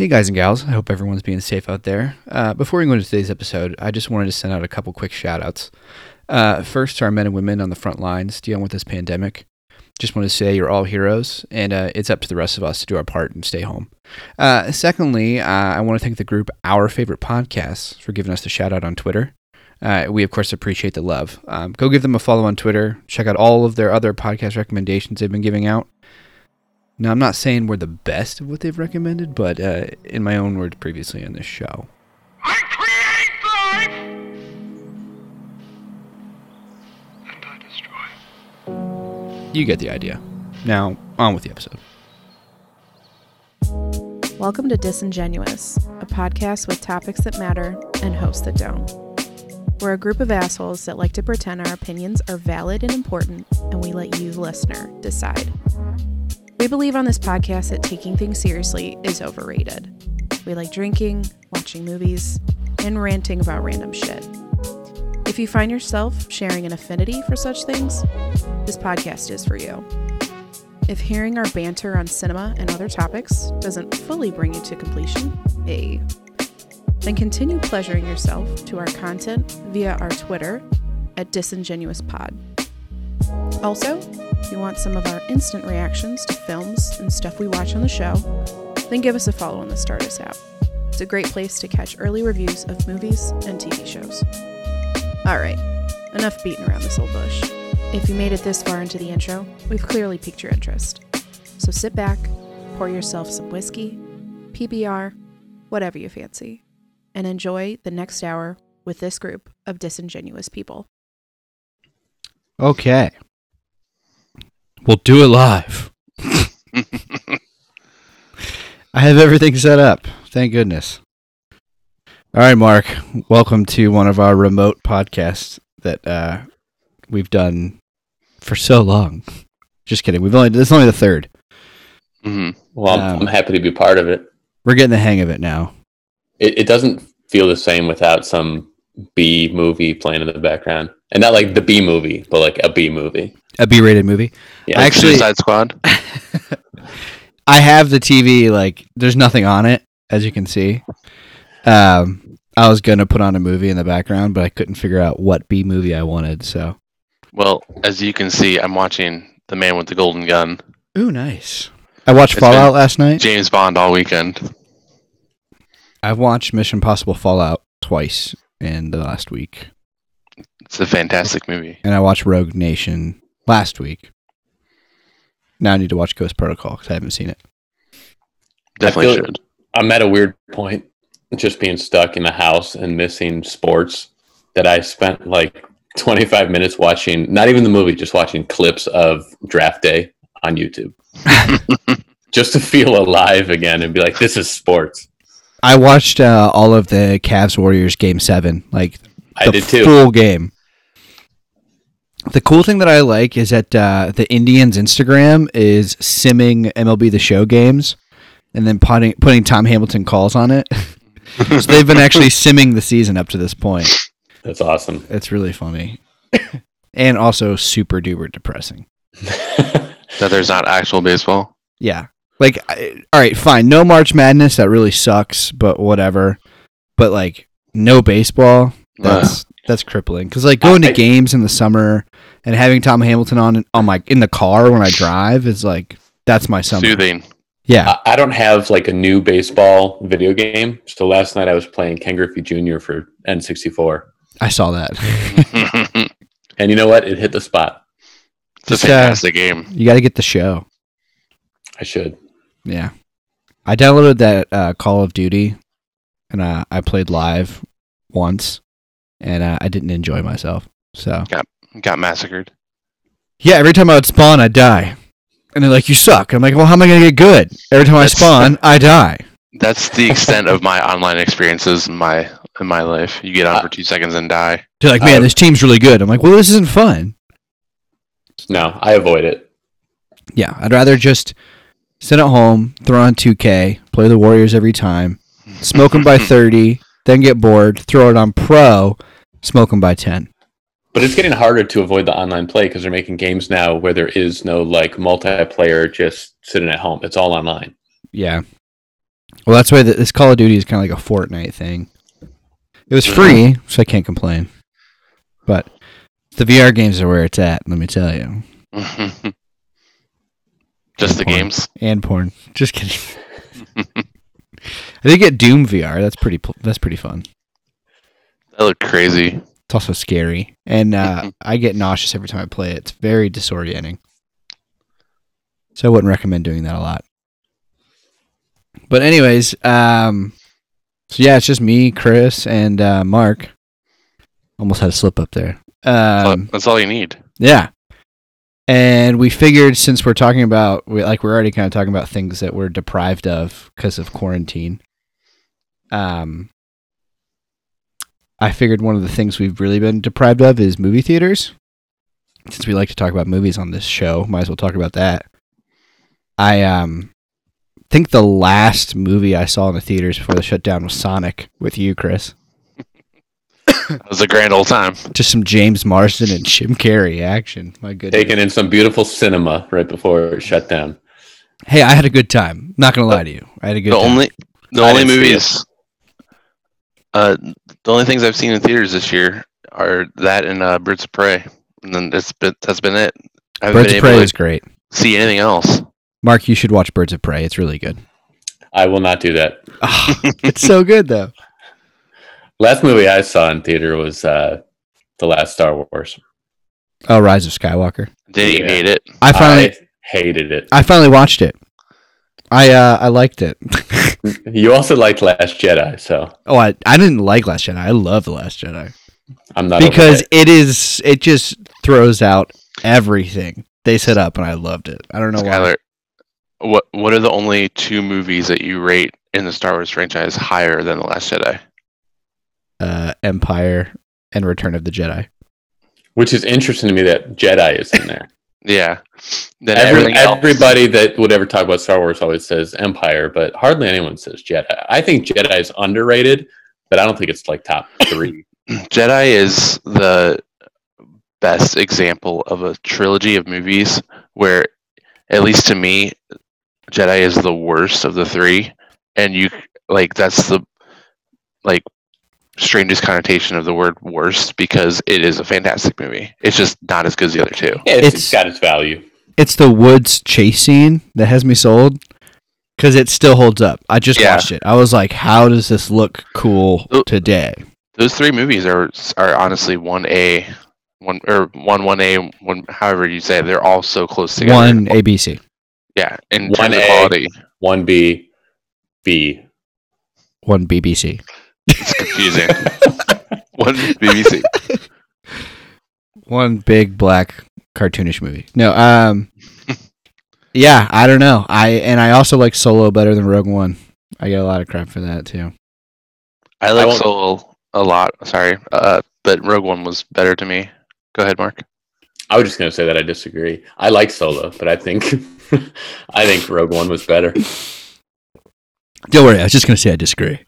Hey guys and gals, I hope everyone's being safe out there. Uh, before we go into today's episode, I just wanted to send out a couple quick shout outs. Uh, first, to our men and women on the front lines dealing with this pandemic. Just want to say you're all heroes, and uh, it's up to the rest of us to do our part and stay home. Uh, secondly, uh, I want to thank the group Our Favorite Podcasts for giving us the shout out on Twitter. Uh, we, of course, appreciate the love. Um, go give them a follow on Twitter. Check out all of their other podcast recommendations they've been giving out. Now, I'm not saying we're the best of what they've recommended, but uh, in my own words previously on this show. I create life! And I destroy. You get the idea. Now, on with the episode. Welcome to Disingenuous, a podcast with topics that matter and hosts that don't. We're a group of assholes that like to pretend our opinions are valid and important, and we let you, the listener, decide. We believe on this podcast that taking things seriously is overrated. We like drinking, watching movies, and ranting about random shit. If you find yourself sharing an affinity for such things, this podcast is for you. If hearing our banter on cinema and other topics doesn't fully bring you to completion, a then continue pleasuring yourself to our content via our Twitter at disingenuouspod. Also, if you want some of our instant reactions to films and stuff we watch on the show, then give us a follow on the Stardust app. It's a great place to catch early reviews of movies and TV shows. Alright, enough beating around this old bush. If you made it this far into the intro, we've clearly piqued your interest. So sit back, pour yourself some whiskey, PBR, whatever you fancy, and enjoy the next hour with this group of disingenuous people. Okay. We'll do it live. I have everything set up. Thank goodness. All right, Mark. Welcome to one of our remote podcasts that uh, we've done for so long. Just kidding. We've only this is only the third. mm-hmm. Well, I'm, Um, I'm happy to be part of it. We're getting the hang of it now. it. It doesn't feel the same without some B movie playing in the background, and not like the B movie, but like a B movie. A B-rated movie. Yeah, I actually- Suicide Squad. I have the TV like there's nothing on it as you can see. Um, I was gonna put on a movie in the background, but I couldn't figure out what B movie I wanted. So, Well, as you can see, I'm watching The Man with the Golden Gun. ooh, nice. I watched It's Fallout last night. James Bond all weekend. I've watched Mission Possible Fallout twice in the last week, It's a fantastic movie. and I watched Rogue Nation last week. Now I need to watch Ghost Protocol because I haven't seen it. Definitely feel- should. I'm at a weird point, just being stuck in the house and missing sports. That I spent like 25 minutes watching, not even the movie, just watching clips of Draft Day on YouTube, just to feel alive again and be like, "This is sports." I watched uh, all of the Cavs Warriors game seven, like I the did too. full game. The cool thing that I like is that uh, the Indians Instagram is simming MLB the Show games, and then putting putting Tom Hamilton calls on it. so they've been actually simming the season up to this point. That's awesome. It's really funny, and also super duper depressing. That there's not actual baseball. Yeah, like I, all right, fine, no March Madness that really sucks, but whatever. But like no baseball, that's that's crippling. Because like going to I- games in the summer and having Tom Hamilton on on my in the car when I drive is like that's my summer. Soothing. Yeah, I I don't have like a new baseball video game. So last night I was playing Ken Griffey Jr. for N64. I saw that. And you know what? It hit the spot. a Just, uh, fantastic game. you got to get the show. I should. Yeah, I downloaded that uh, Call of Duty, and uh, I played live once, and uh, I didn't enjoy myself. So Got got massacred. Yeah, every time I would spawn, I'd die. And they're like, you suck. I'm like, well, how am I going to get good? Every time I spawn, I die. That's the extent of my online experiences in my in my life. You get on for two seconds and die. They're like, man, Uh, this team's really good. I'm like, well, this isn't fun. No, I avoid it. Yeah, I'd rather just sit at home, throw on 2K, play the Warriors every time, smoke them by 30, then get bored, throw it on pro, smoke them by 10. But it's getting harder to avoid the online play because they're making games now where there is no like multiplayer just sitting at home. It's all online. Yeah. Well, that's why the, this Call of Duty is kind of like a Fortnite thing. It was free, mm-hmm. so I can't complain. But the VR games are where it's at. Let me tell you. Just the Porn. games. And porn. Just kidding. I did get Doom VR. That's pretty. That's pretty fun. That looked crazy. It's also scary, and uh, I get nauseous every time I play it. It's very disorienting. So I wouldn't recommend doing that a lot. But anyways, um, so yeah, it's just me, Chris, and uh, Mark. Almost had a slip up there. Um, That's all you need. yeah, and we figured since we're talking about like we're already kind of talking about things that we're deprived of because of quarantine. Um, I figured one of the things we've really been deprived of is movie theaters. Since we like to talk about movies on this show, might as well talk about that. I um think the last movie I saw in the theaters before the shutdown was Sonic with you, Chris. It was a grand old time. Just some James Marsden and Jim Carrey action. My goodness. Taking in some beautiful cinema right before it shut down. Hey, I had a good time. Not gonna lie to you, I had a good. The time. only the I only movies uh the only things I've seen in theaters this year are that and uh Birds of Prey. And then that's been that's been it. I Birds been of Prey is great. see anything else. Mark, you should watch Birds of Prey. It's really good. I will not do that. it's so good though. Last movie I saw in theater was uh, the last Star Wars. Oh, Rise of Skywalker. Did you Yeah. hate it? I finally, I hated it. I, finally watched it. I uh, I liked it. You also liked Last Jedi, so oh, I, I didn't like Last Jedi. I love the Last Jedi I'm not because it. it is it just throws out everything they set up, and I loved it. I don't know why. Skylar, what what are the only two movies that you rate in the Star Wars franchise higher than The Last Jedi? Uh, Empire and Return of the Jedi. Which is interesting to me that Jedi is in there. Yeah. Then Every, everything else- everybody that would ever talk about Star Wars always says Empire, but hardly anyone says Jedi. I think Jedi is underrated, but I don't think it's like top three. Jedi is the best example of a trilogy of movies where, at least to me, Jedi is the worst of the three, and you like that's the like strangest connotation of the word worst because it is a fantastic movie. It's just not as good as the other two. Yeah, it's, It's- it's got its value. It's the woods chase scene that has me sold because it still holds up. I just Yeah. watched it. I was like, how does this look cool today? Those three movies are are honestly one A, one or one one A, one however you say. it, They're all so close together. One ABC, yeah, in One terms of A. quality. One B, B. one BBC. It's confusing. one BBC. one big black cartoonish movie. No, um, yeah, I don't know. I and I also like Solo better than Rogue One. I get a lot of crap for that too. I like won't- Solo a lot. Sorry, uh, but Rogue One was better to me. Go ahead, Mark. I was just gonna say that I disagree. I like Solo, but I think I think Rogue One was better. Don't worry, I was just gonna say I disagree.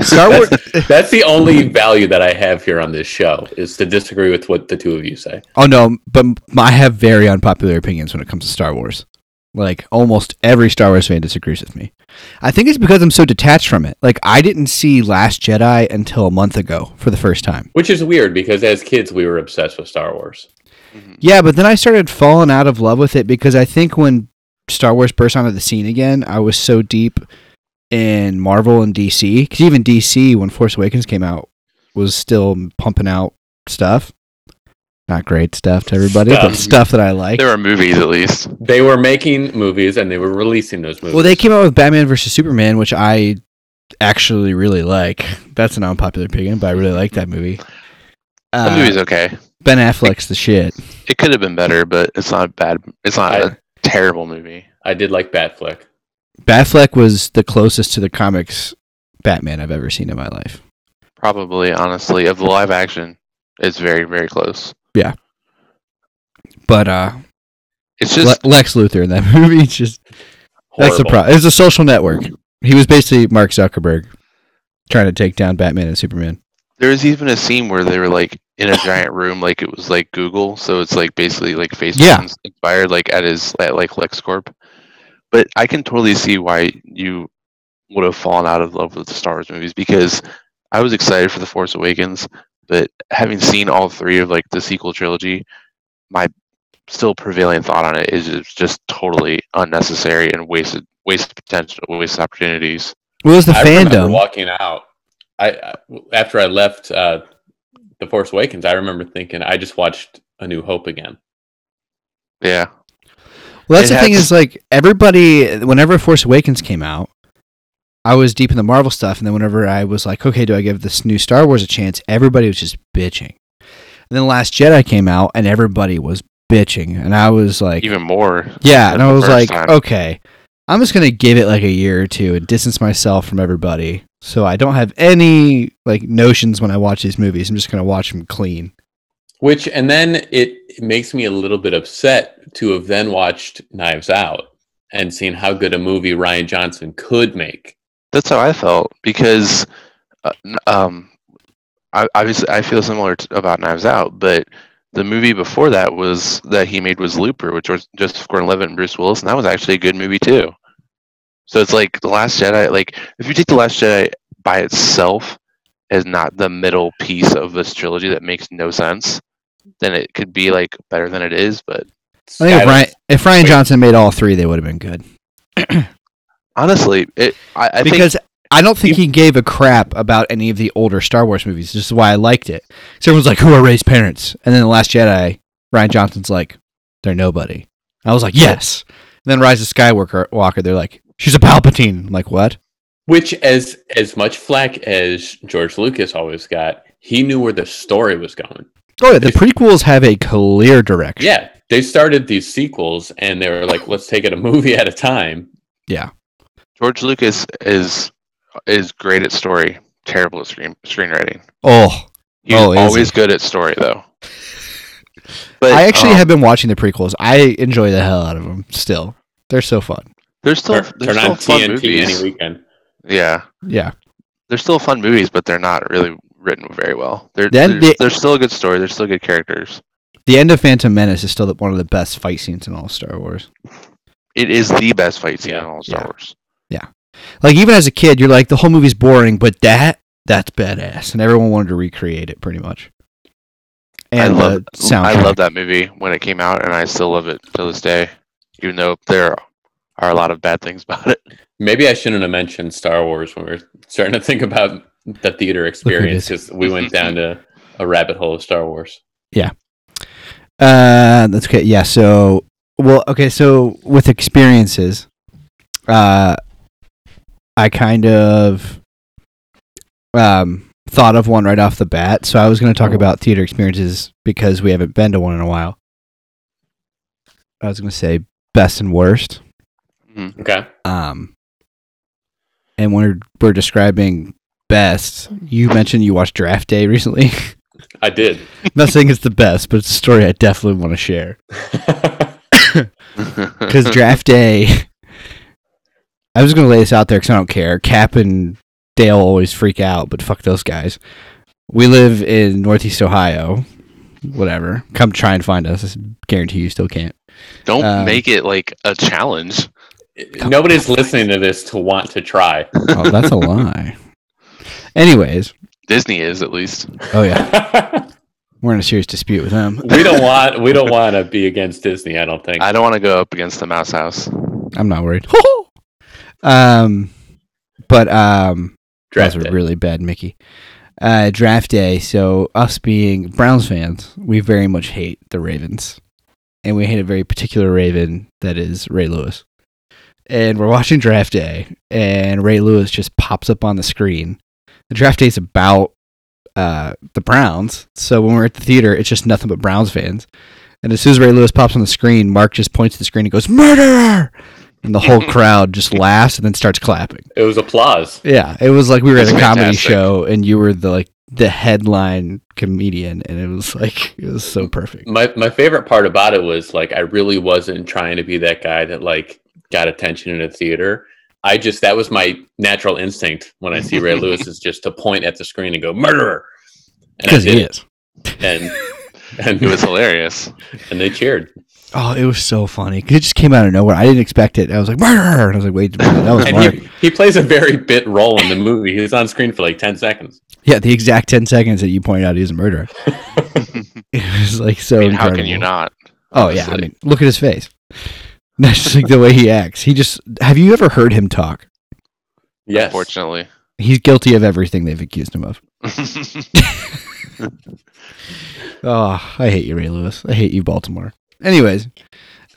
Star Wars. That's, that's the only value that I have here on this show is to disagree with what the two of you say. oh no, but I have very unpopular opinions when it comes to Star Wars. Like almost every Star Wars fan disagrees with me. I think it's because I'm so detached from it. Like I didn't see Last Jedi until a month ago for the first time. Which is weird because as kids we were obsessed with Star Wars. Mm-hmm. Yeah, but then I started falling out of love with it because I think when Star Wars burst onto the scene again, I was so deep in Marvel and DC. Because even DC, when Force Awakens came out, was still pumping out stuff. Not great stuff to everybody, but Stuff. stuff that I like. There are movies at least. They were making movies and they were releasing those movies. Well, they came out with Batman versus Superman, which I actually really like. That's an unpopular opinion, but I really like that movie. The Uh, movie's okay. Ben Affleck's the shit. It could have been better, but it's not bad. It's not I- a terrible movie. I did like Batfleck. Batfleck was the closest to the comics Batman I've ever seen in my life. Probably, honestly, of the live action, it's very, very close. Yeah. But uh, It's Le- just Lex Luthor in that movie, it's just that's the Horrible. problem. It's a social network. He was basically Mark Zuckerberg trying to take down Batman and Superman. there was even a scene where they were like in a giant room, like it was like Google, so it's like basically like Facebook Yeah. ins- inspired, like at his at like LexCorp. But I can totally see why you would have fallen out of love with the Star Wars movies because I was excited for the Force Awakens, but having seen all three of like the sequel trilogy, my still prevailing thought on it is it's just totally unnecessary and wasted wasted potential, wasted opportunities. What was the I fandom? walking out. I I- after I left uh, the Force Awakens, I remember thinking I just watched A New Hope again. Yeah, Well, that's It the thing is like everybody. Whenever Force Awakens came out, I was deep in the Marvel stuff, and then whenever I was like, okay, do I give this new Star Wars a chance? Everybody was just bitching. And then Last Jedi came out, and everybody was bitching, and I was like, even more. yeah, and I was like, time. okay, I'm just gonna give it like a year or two and distance myself from everybody, so I don't have any like notions when I watch these movies. I'm just gonna watch them clean. Which and then it, makes me a little bit upset to have then watched Knives Out and seen how good a movie Rian Johnson could make. That's how I felt because, uh, um, I obviously I feel similar to, about Knives Out, but the movie before that was that he made was Looper, which was Joseph Gordon-Levitt and Bruce Willis, and that was actually a good movie too. So it's like the Last Jedi. Like if you take the Last Jedi by itself as not the middle piece of this trilogy that makes no sense, then it could be like better than it is. But I think if Ryan, if Rian Johnson made all three, they would have been good. honestly, it I, I think because I don't think he gave a crap about any of the older Star Wars movies. This is why I liked it. So everyone's like, "Who are Rey's parents?" And then the Last Jedi, Rian Johnson's like, "They're nobody." I was like, "Yes." And then Rise of Skywalker, Walker, they're like, "She's a Palpatine." I'm like, what? Which, as as much flack as George Lucas always got, he knew where the story was going. Oh, yeah, the prequels have a clear direction. Yeah, they started these sequels, and they were like, "Let's take it a movie at a time." Yeah. George Lucas is is great at story, terrible at screen screenwriting. Oh, He's Oh, always he? good at story though. But I actually um, have been watching the prequels. I enjoy the hell out of them. Still, they're so fun. There's still Turn, there's turn still on fun TNT movies. any weekend. Yeah, Yeah. they're still fun movies, but they're not really written very well. They're Then they're, they- they're still a good story. They're still good characters. The end of Phantom Menace is still the, one of the best fight scenes in all Star Wars. It is the best fight scene Yeah, in all Star yeah. Wars. Yeah, like even as a kid, you're like the whole movie's boring, but that that's badass, and everyone wanted to recreate it pretty much. And I the love soundtrack. I love that movie when it came out, and I still love it to this day, even though there are a lot of bad things about it. Maybe I shouldn't have mentioned Star Wars when we are starting to think about the theater experience because we went down to a rabbit hole of Star Wars. Yeah. Uh, that's okay. Yeah. So, well, okay. So with experiences, uh, I kind of um thought of one right off the bat. So I was going to talk about theater experiences because we haven't been to one in a while. I was going to say best and worst. Okay. Um, and when we're, we're describing best, you mentioned you watched Draft Day recently. I did. Not saying it's the best, but it's a story I definitely want to share. Because Draft Day, I was going to lay this out there because I don't care. Cap and Dale always freak out, but fuck those guys. We live in Northeast Ohio. Whatever. Come try and find us. I guarantee you still can't. Don't Um, make it like a challenge. Nobody's listening to this to want to try. Oh, that's a lie. Anyways, Disney is at least. oh yeah, we're in a serious dispute with them. we don't want we don't want to be against Disney. I don't think. I don't want to go up against the Mouse House. I'm not worried. um, but um, Draft that was a really bad Mickey. Uh, draft day. So us being Browns fans, we very much hate the Ravens, and we hate a very particular Raven that is Ray Lewis. And we're watching draft day, and Ray Lewis just pops up on the screen. The draft day is about uh, the Browns, so when we're at the theater, it's just nothing but Browns fans. And as soon as Ray Lewis pops on the screen, Mark just points to the screen and goes "murderer," and the whole crowd just laughs and then starts clapping. It was applause. Yeah, it was like we were at a comedy fantastic. show and you were the like the headline comedian, and it was like it was so perfect. My my favorite part about it was like I really wasn't trying to be that guy that like got attention in a theater. I just that was my natural instinct when I see Ray Lewis is just to point at the screen and go murderer. And Because he did it. is. and and It was hilarious. and they cheered. Oh, it was so funny 'cause it just came out of nowhere. I didn't expect it. I was like, murder! And I was like, wait, a minute, that was And Mark. he, he plays a very bit role in the movie. He's on screen for like 10 seconds. yeah, the exact ten seconds that you pointed out he's a murderer. It was like so. I mean, how can you incredible. not? Oh yeah, I mean, look at his face. That's just like the way he acts. He just. Have you ever heard him talk? Yes. Unfortunately. He's guilty of everything they've accused him of. Oh, I hate you, Ray Lewis. I hate you, Baltimore. Anyways,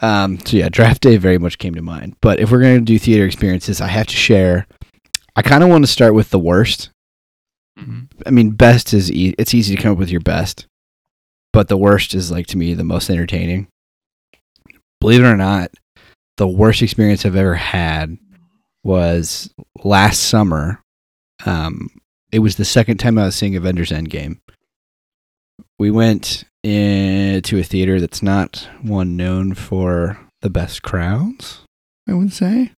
um, so yeah, draft day very much came to mind. But if we're gonna do theater experiences, I have to share. I kind of want to start with the worst. Mhm. I mean, best is e- it's easy to come up with your best, but the worst is like to me the most entertaining. Believe it or not, the worst experience I've ever had was last summer. Um, it was the second time I was seeing Avengers Endgame. We went into a theater that's not one known for the best crowds, I would say.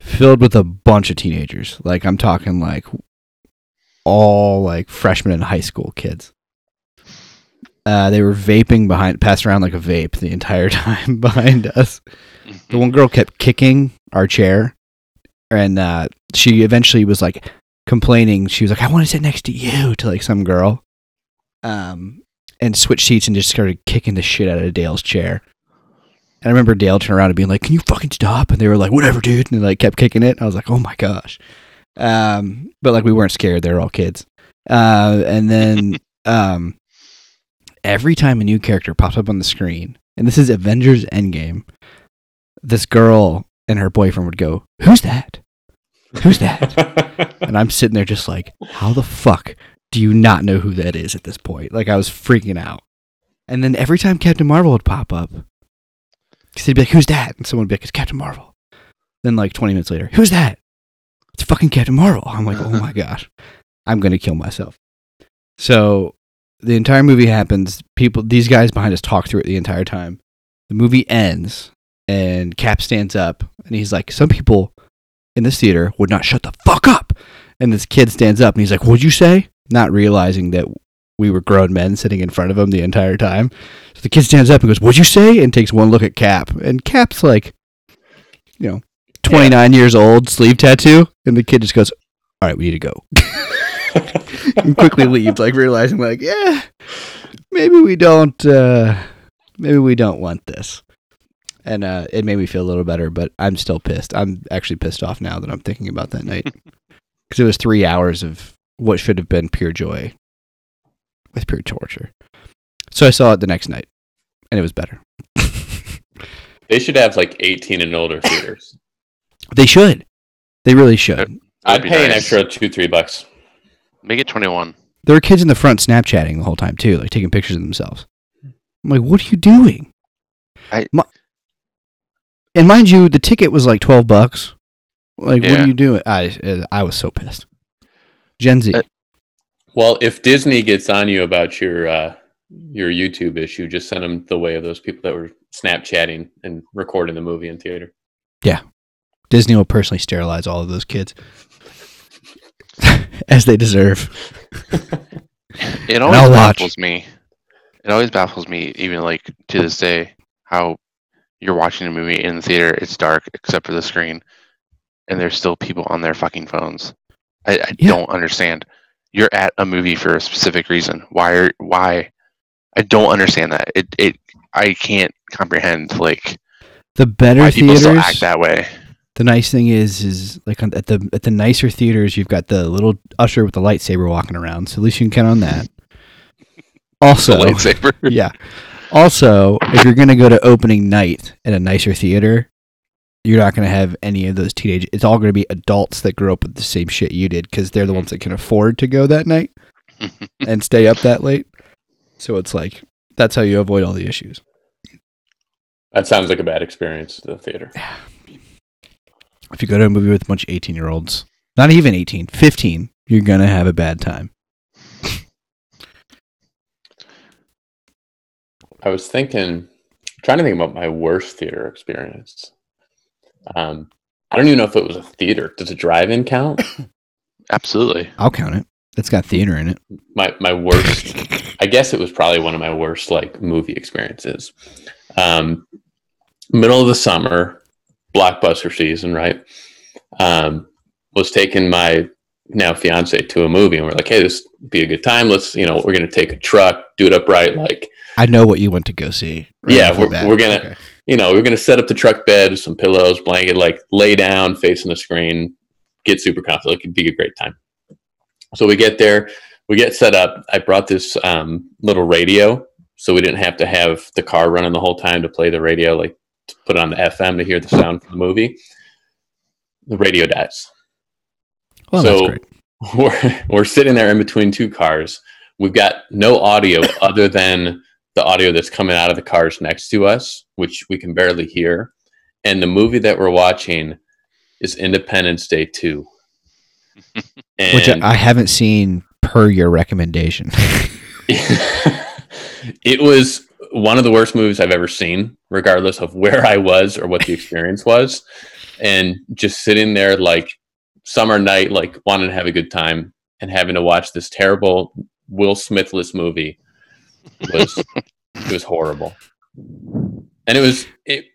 Filled with a bunch of teenagers. Like I'm talking like all like freshmen and high school kids. Uh, they were vaping behind, passed around like a vape the entire time behind us. The one girl kept kicking our chair, and uh, she eventually was like complaining. She was like, "I want to sit next to you," to like some girl, um, and switched seats and just started kicking the shit out of Dale's chair. And I remember Dale turning around and being like, "Can you fucking stop?" And they were like, "Whatever, dude," and they like kept kicking it. I was like, "Oh my gosh," um, but like we weren't scared. They were all kids. Uh, and then um, every time a new character pops up on the screen, and this is Avengers Endgame, this girl and her boyfriend would go, "Who's that? Who's that?" and I'm sitting there just like, "How the fuck do you not know who that is at this point?" Like I was freaking out. And then every time Captain Marvel would pop up, because they'd be like, "Who's that?" and someone would be like, "It's Captain Marvel." Then like 20 minutes later, "Who's that?" It's fucking Captain Marvel. I'm like, "Oh my gosh, I'm gonna kill myself." So the entire movie happens. People, these guys behind us talk through it the entire time. The movie ends, and Cap stands up, and he's like, "Some people in this theater would not shut the fuck up." And this kid stands up, and he's like, "What'd you say?" Not realizing that we were grown men sitting in front of him the entire time. So the kid stands up and goes, "What'd you say?" and takes one look at Cap, and Cap's like, you know, twenty nine years old, sleeve tattoo, and the kid just goes, "All right, we need to go." and quickly leaves, like realizing, like, yeah, maybe we don't, uh, maybe we don't want this. And uh, it made me feel a little better, but I'm still pissed. I'm actually pissed off now that I'm thinking about that night because it was three hours of what should have been pure joy with pure torture. So I saw it the next night, and it was better. they should have like 18 and older theaters. They should. They really should. I'd be pay an extra two, three bucks. Make it 21. There were kids in the front Snapchatting the whole time too, like taking pictures of themselves. I'm like, what are you doing? I- Mi- and mind you, the ticket was like twelve bucks. Like, what are you doing? I I was so pissed. Gen Z. Uh, Well, if Disney gets on you about your uh, your YouTube issue, just send them the way of those people that were Snapchatting and recording the movie in theater. Yeah, Disney will personally sterilize all of those kids, as they deserve. It always baffles me. It always baffles me, even like to this day, how you're watching a movie in the theater, it's dark except for the screen, and there's still people on their fucking phones. I, I Yeah. don't understand. You're at a movie for a specific reason. Why? Are, why? I don't understand that. It. It. I can't comprehend like The better why people still theaters. act that way. The nice thing is, is like at the at the nicer theaters, you've got the little usher with the lightsaber walking around. So at least you can count on that. Also, The lightsaber. yeah. Also, if you're gonna go to opening night at a nicer theater, you're not gonna have any of those teenage. It's all gonna be adults that grew up with the same shit you did because they're the ones that can afford to go that night and stay up that late. So it's like that's how you avoid all the issues. That sounds like a bad experience to the theater. If you go to a movie with a bunch of 18 year olds, not even 18, 15, you're gonna have a bad time. I was thinking, trying to think about my worst theater experience. Um, I don't even know if it was a theater. Does a drive-in count? Absolutely. I'll count it. It's got theater in it. my my worst. I guess it was probably one of my worst like movie experiences. Um, middle of the summer, blockbuster season, right? Um, was taking my now fiance to a movie, and we're like, "Hey, this would be a good time. Let's, you know, we're gonna take a truck, do it upright, like, I know what you want to go see. Yeah, we're- we're gonna- Okay. you know, we're gonna set up the truck bed, with some pillows, blanket, like, lay down, facing the screen, get super comfortable. It could be a great time. So we get there, we get set up. I brought this um, little radio, so we didn't have to have the car running the whole time to play the radio, like to put it on the FM to hear the sound from the movie. The radio dies. Well, So- that's great. we're we're sitting there in between two cars. We've got no audio other than the audio that's coming out of the cars next to us, which we can barely hear. And the movie that we're watching is Independence Day 2. And Which I haven't seen per your recommendation. it was one of the worst movies I've ever seen, regardless of where I was or what the experience was. And just sitting there like summer night, like wanting to have a good time and having to watch this terrible Will Smithless movie was it was horrible. And it was it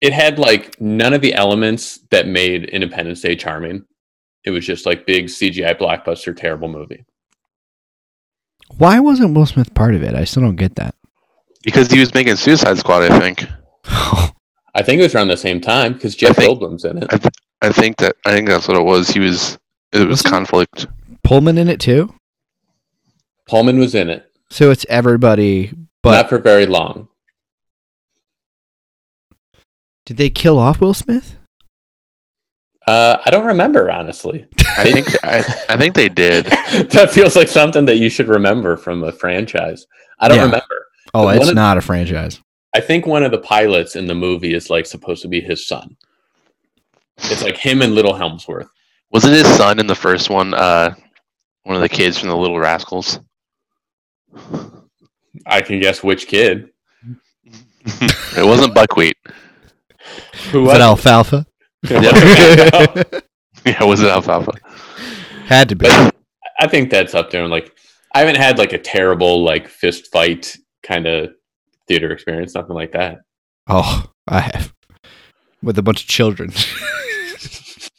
it had like none of the elements that made Independence Day charming. It was just like big CGI blockbuster terrible movie. Why wasn't Will Smith part of it? I still don't get that. Because he was making Suicide Squad, I think. I think it was around the same time because Jeff think- Goldblum's in it. I, th- I think that I think that's what it was. He was it was Was he? conflict. Pullman in it too. Pullman was in it, So it's everybody. But not for very long. did they kill off Will Smith? Uh, I don't remember honestly. I think I, I think they did. that feels like something that you should remember from a franchise. I don't Yeah. remember. Oh, But it's one of- not a franchise. I think one of the pilots in the movie is like supposed to be his son. It's like him and Little Hemsworth. Wasn't his son in the first one? Uh, one of the kids from the Little Rascals. I can guess which kid. it wasn't Buckwheat. Who Was it alfalfa? it? Yeah, was it Alfalfa? Had to be. But I think that's up there. Like, I haven't had like a terrible like fist fight kind of theater experience. Nothing like that. Oh, I have. With a bunch of children.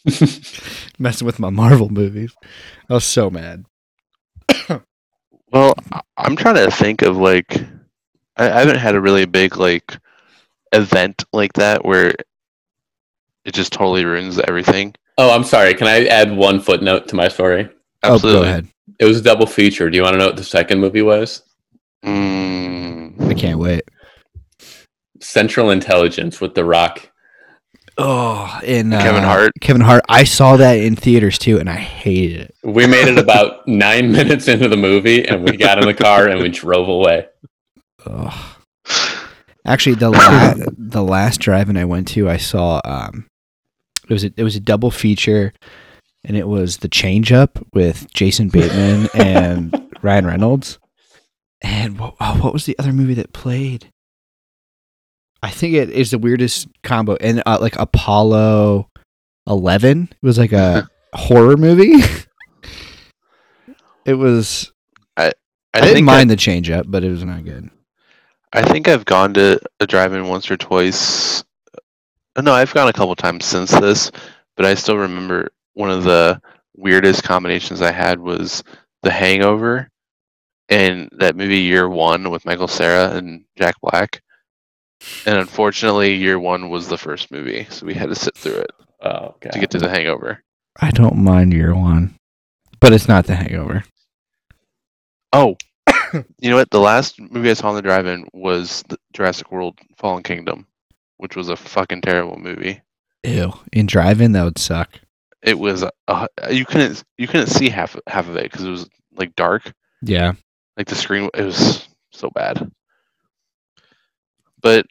Messing with my Marvel movies. I was so mad. Well, I- I'm trying to think of like I, I haven't had a really big like event like that where it just totally ruins everything. Oh, I'm sorry. Can I add one footnote to my story? Absolutely. Oh, go ahead. It was a double feature. Do you want to know what the second movie was? Mm, I can't wait. Central Intelligence with The Rock. Oh, in Kevin uh, Hart? Kevin Hart. I saw that in theaters too, and I hated it. We made it about nine minutes into the movie, and we got in the car and we drove away. Ugh. Actually, the la- the last drive-in I went to, I saw um, it was a, it was a double feature, and it was the Change Up with Jason Bateman and Ryan Reynolds, and what, oh, what was the other movie that played? I think it is the weirdest combo, and uh, like Apollo Eleven it was like a horror movie. it was. I, I, didn't think mind the change up, but it was not good. I, I think I've gone to a drive-in once or twice. Uh, No, I've gone a couple times since this, but I still remember one of the weirdest combinations I had was The Hangover and that movie Year One with Michael Cera and Jack Black. And unfortunately, Year One was the first movie, so we had to sit through it Oh, God. to get to The Hangover. I don't mind year one, but it's not the hangover. Oh, you know what? The last movie I saw on the drive-in was the Jurassic World: Fallen Kingdom, which was a fucking terrible movie. Ew. In drive-in, that would suck. It was uh, you couldn't you couldn't see half half of it because it was like dark. Yeah. Like the screen, it was so bad. But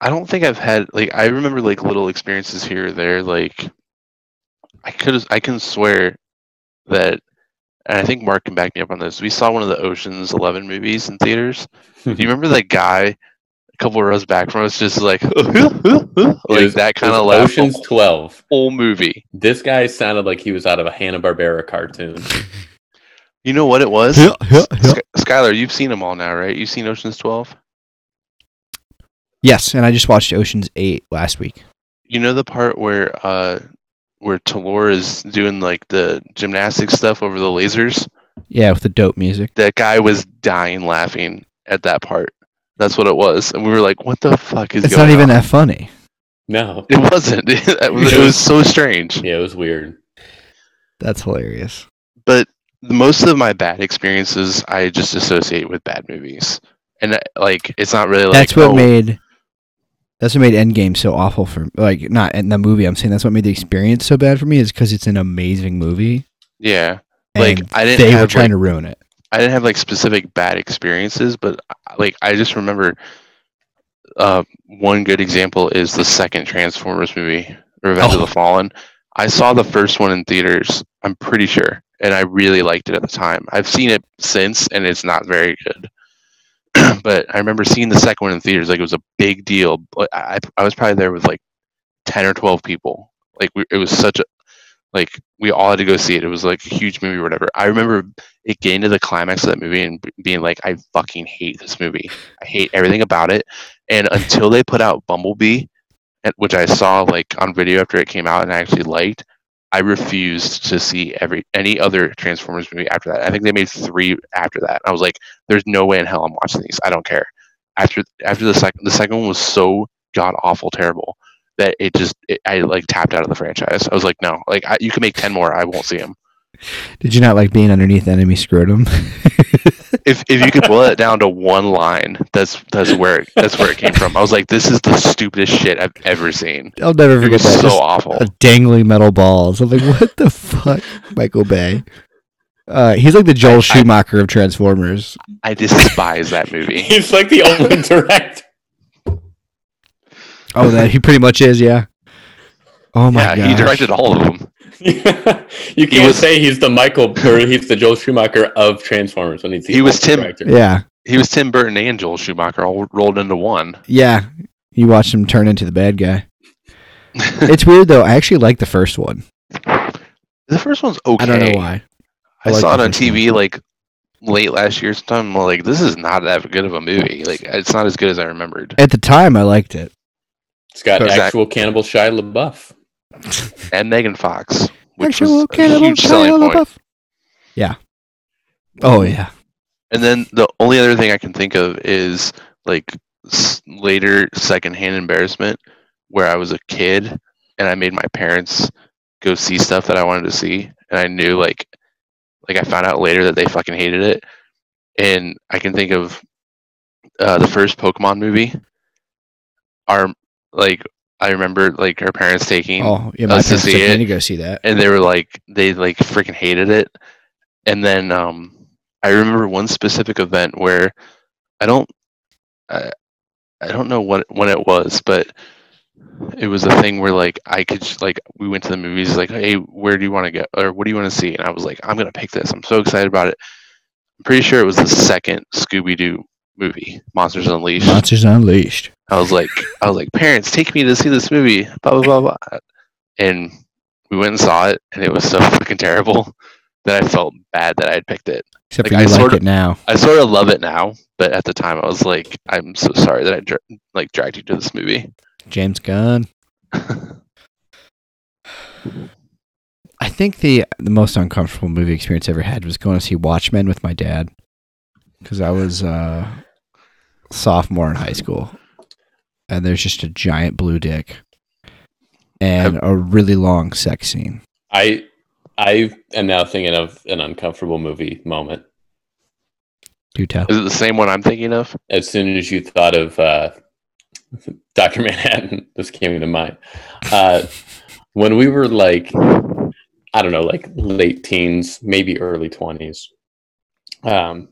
I don't think I've had like I remember like little experiences here or there. Like I could I can swear that, and I think Mark can back me up on this. We saw one of the Ocean's Eleven movies in theaters. Do you remember that guy a couple rows back from us, just like like was- that kind of laugh? Ocean's the 12. whole movie. This guy sounded like he was out of a Hanna Barbera cartoon. You know what it was? Yeah, yeah, yeah. Sky- Skylar, you've seen them all now, right? You've seen Ocean's 12? Yes, and I just watched Ocean's Eight last week. You know the part where uh where Toulour is doing like the gymnastic stuff over the lasers? Yeah, with the dope music. That guy was dying laughing at that part. That's what it was. And we were like, what the fuck is going on? It's not even on? that funny. No. It wasn't. it was it was so strange. Yeah, it was weird. That's hilarious. but most of my bad experiences I just associate with bad movies, and uh, like it's not really like that's what oh, made that's what made Endgame so awful for like not in the movie. I'm saying that's what made the experience so bad for me is because it's an amazing movie. yeah. Like, I didn't they were trying like- to ruin it. I didn't have like specific bad experiences, but uh, like I just remember uh, one good example is the second Transformers movie, Revenge of Oh. the Fallen. I saw the first one in theaters. I'm pretty sure, and I really liked it at the time. I've seen it since, and it's not very good. but I remember seeing the second one in theaters. Like it was a big deal. But I, I was probably there with like ten or twelve people. Like we, it was such a like we all had to go see it. It was like a huge movie or whatever. I remember it getting to the climax of that movie and being like, I fucking hate this movie. I hate everything about it. And until they put out Bumblebee, which I saw like on video after it came out and I actually liked, I refused to see every any other Transformers movie after that. I think they made three after that. I was like, there's no way in hell I'm watching these. I don't care. After after the second the second one was so god awful terrible that it just it, I like tapped out of the franchise. I was like, no, like I, you can make ten more, I won't see them. Did you not like being underneath enemy scrotum? if if you could boil it down to one line, that's that's where it, that's where it came from. I was like, this is the stupidest shit I've ever seen. I'll never It forget was that. so Just awful. a dangling metal balls. I'm like, what the fuck, Michael Bay? Uh, he's like the Joel I- I- Schumacher of Transformers. I despise that movie. He's like the only director. Oh, that he pretty much is. Yeah. Oh my yeah, god. he directed all of them. You can't was- say he's the Michael or he's the Joel Schumacher of Transformers when he's He was Tim- director. Yeah, He was Tim Burton and Joel Schumacher all rolled into one. yeah. You watched him turn into the bad guy. It's weird though. I actually like the first one. the first one's okay. I don't know why. I, I saw it on first one. TV like late last year sometime. I'm like, this is not that good of a movie. Like, it's not as good as I remembered. At the time, I liked it. It's got Exactly. actual cannibal Shia LaBeouf. And Megan Fox, which Actual was a huge selling point. LaBeouf. Yeah. Oh yeah. And then the only other thing I can think of is like s- later secondhand embarrassment where I was a kid and I made my parents go see stuff that I wanted to see and I knew like like I found out later that they fucking hated it. And I can think of uh, the first Pokemon movie. Our like I remember like our parents taking Oh yeah. Us to see it. to go see that. and they were like they like freaking hated it and then um i remember one specific event where i don't i, I don't know what when it was but it was a thing where like i could like we went to the movies like hey where do you want to go or what do you want to see and i was like i'm gonna pick this i'm so excited about it i'm pretty sure it was the second scooby-doo movie monsters unleashed Monsters Unleashed. I was like, I was like, parents, take me to see this movie, blah blah blah blah, and we went and saw it, and it was so fucking terrible that I felt bad that I had picked it. Except Like, I like sorta- now. I sort of love it now, but at the time I was like, I'm so sorry that I dra- like dragged you to this movie. James Gunn. I think the the most uncomfortable movie experience I ever had was going to see Watchmen with my dad because I was uh, sophomore in high school, and there's just a giant blue dick and a really long sex scene. I I am now thinking of an uncomfortable movie moment. Do tell. Is it the same one I'm thinking of? As soon as you thought of uh, Doctor Manhattan, this came into mind. Uh, when we were like, I don't know, like late teens, maybe early twenties. Um,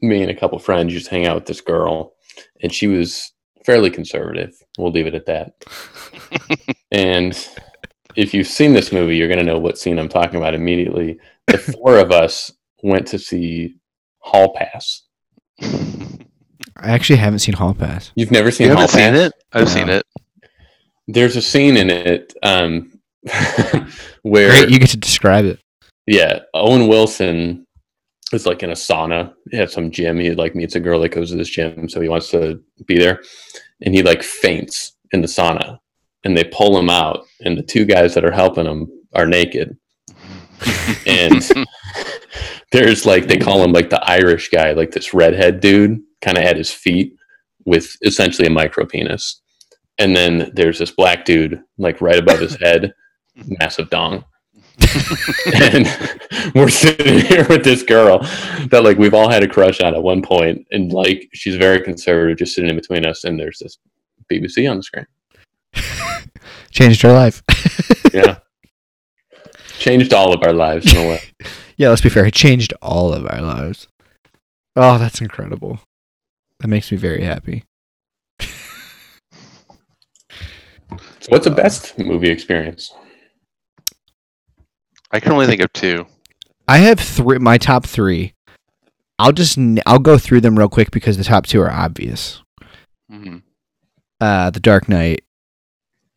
me and a couple friends used to hang out with this girl, and she was fairly conservative. We'll leave it at that. and if you've seen this movie, you're going to know what scene I'm talking about immediately. The four of us went to see Hall Pass. I actually haven't seen Hall Pass. You've never seen You Hall haven't seen Pass? it? I've No. seen it. There's a scene in it um, where Great, you get to describe it. yeah, Owen Wilson is like in a sauna at some gym. He like meets a girl that goes to this gym, so he wants to be there, and he like faints in the sauna, and they pull him out, and the two guys that are helping him are naked, and there's like they call him like the Irish guy, like this redhead dude, kind of at his feet with essentially a micro penis, and then there's this black dude like right above his head, massive dong. and we're sitting here with this girl that like we've all had a crush on at one point and like she's very conservative just sitting in between us and there's this bbc on the screen Changed her life. yeah changed all of our lives in a way yeah, let's be fair. It changed all of our lives. Oh, that's incredible. That makes me very happy. so what's the best movie experience I can only think of two. I have three. My top three. I'll just I'll go through them real quick because the top two are obvious. hmm Uh, The Dark Knight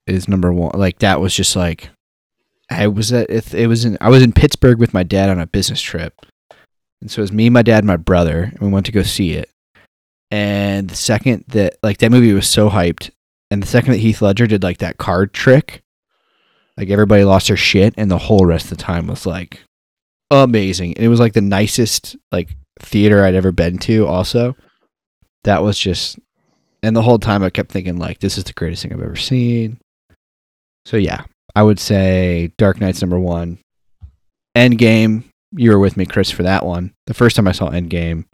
is number one. Like that was just like I was at it, it was in I was in Pittsburgh with my dad on a business trip, and so it was me, my dad, and my brother, and we went to go see it. And the second that like that movie was so hyped, and the second that Heath Ledger did like that card trick, like everybody lost their shit, and the whole rest of the time was like amazing. And it was like the nicest like theater I'd ever been to. Also, that was just, and the whole time I kept thinking like this is the greatest thing I've ever seen. So yeah, I would say Dark Knight's number one. Endgame, you were with me, Chris, for that one. The first time I saw Endgame,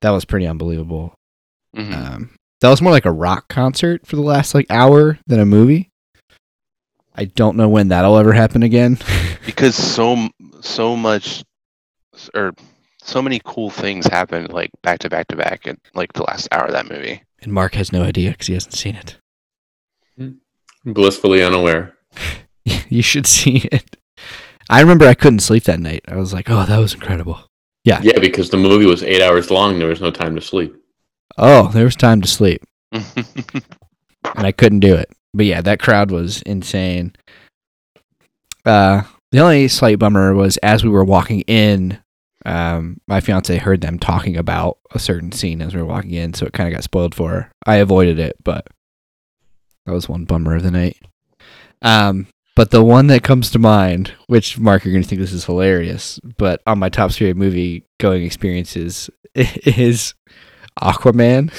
that was pretty unbelievable. hmm Um, that was more like a rock concert for the last like hour than a movie. I don't know when that'll ever happen again. because so so much or so many cool things happened like back to back to back in like the last hour of that movie. and Mark has no idea because he hasn't seen it. Hmm. blissfully unaware you should see it. I remember I couldn't sleep that night. I was like, "Oh, that was incredible." Yeah. Yeah because the movie was eight hours long there was no time to sleep Oh, there was time to sleep. and I couldn't do it. But yeah, that crowd was insane. Uh, the only slight bummer was as we were walking in, um, my fiance heard them talking about a certain scene as we were walking in, so it kind of got spoiled for her. I avoided it, but that was one bummer of the night. Um, but the one that comes to mind, which Mark, you're going to think this is hilarious, but on my top three movie going experiences is Aquaman.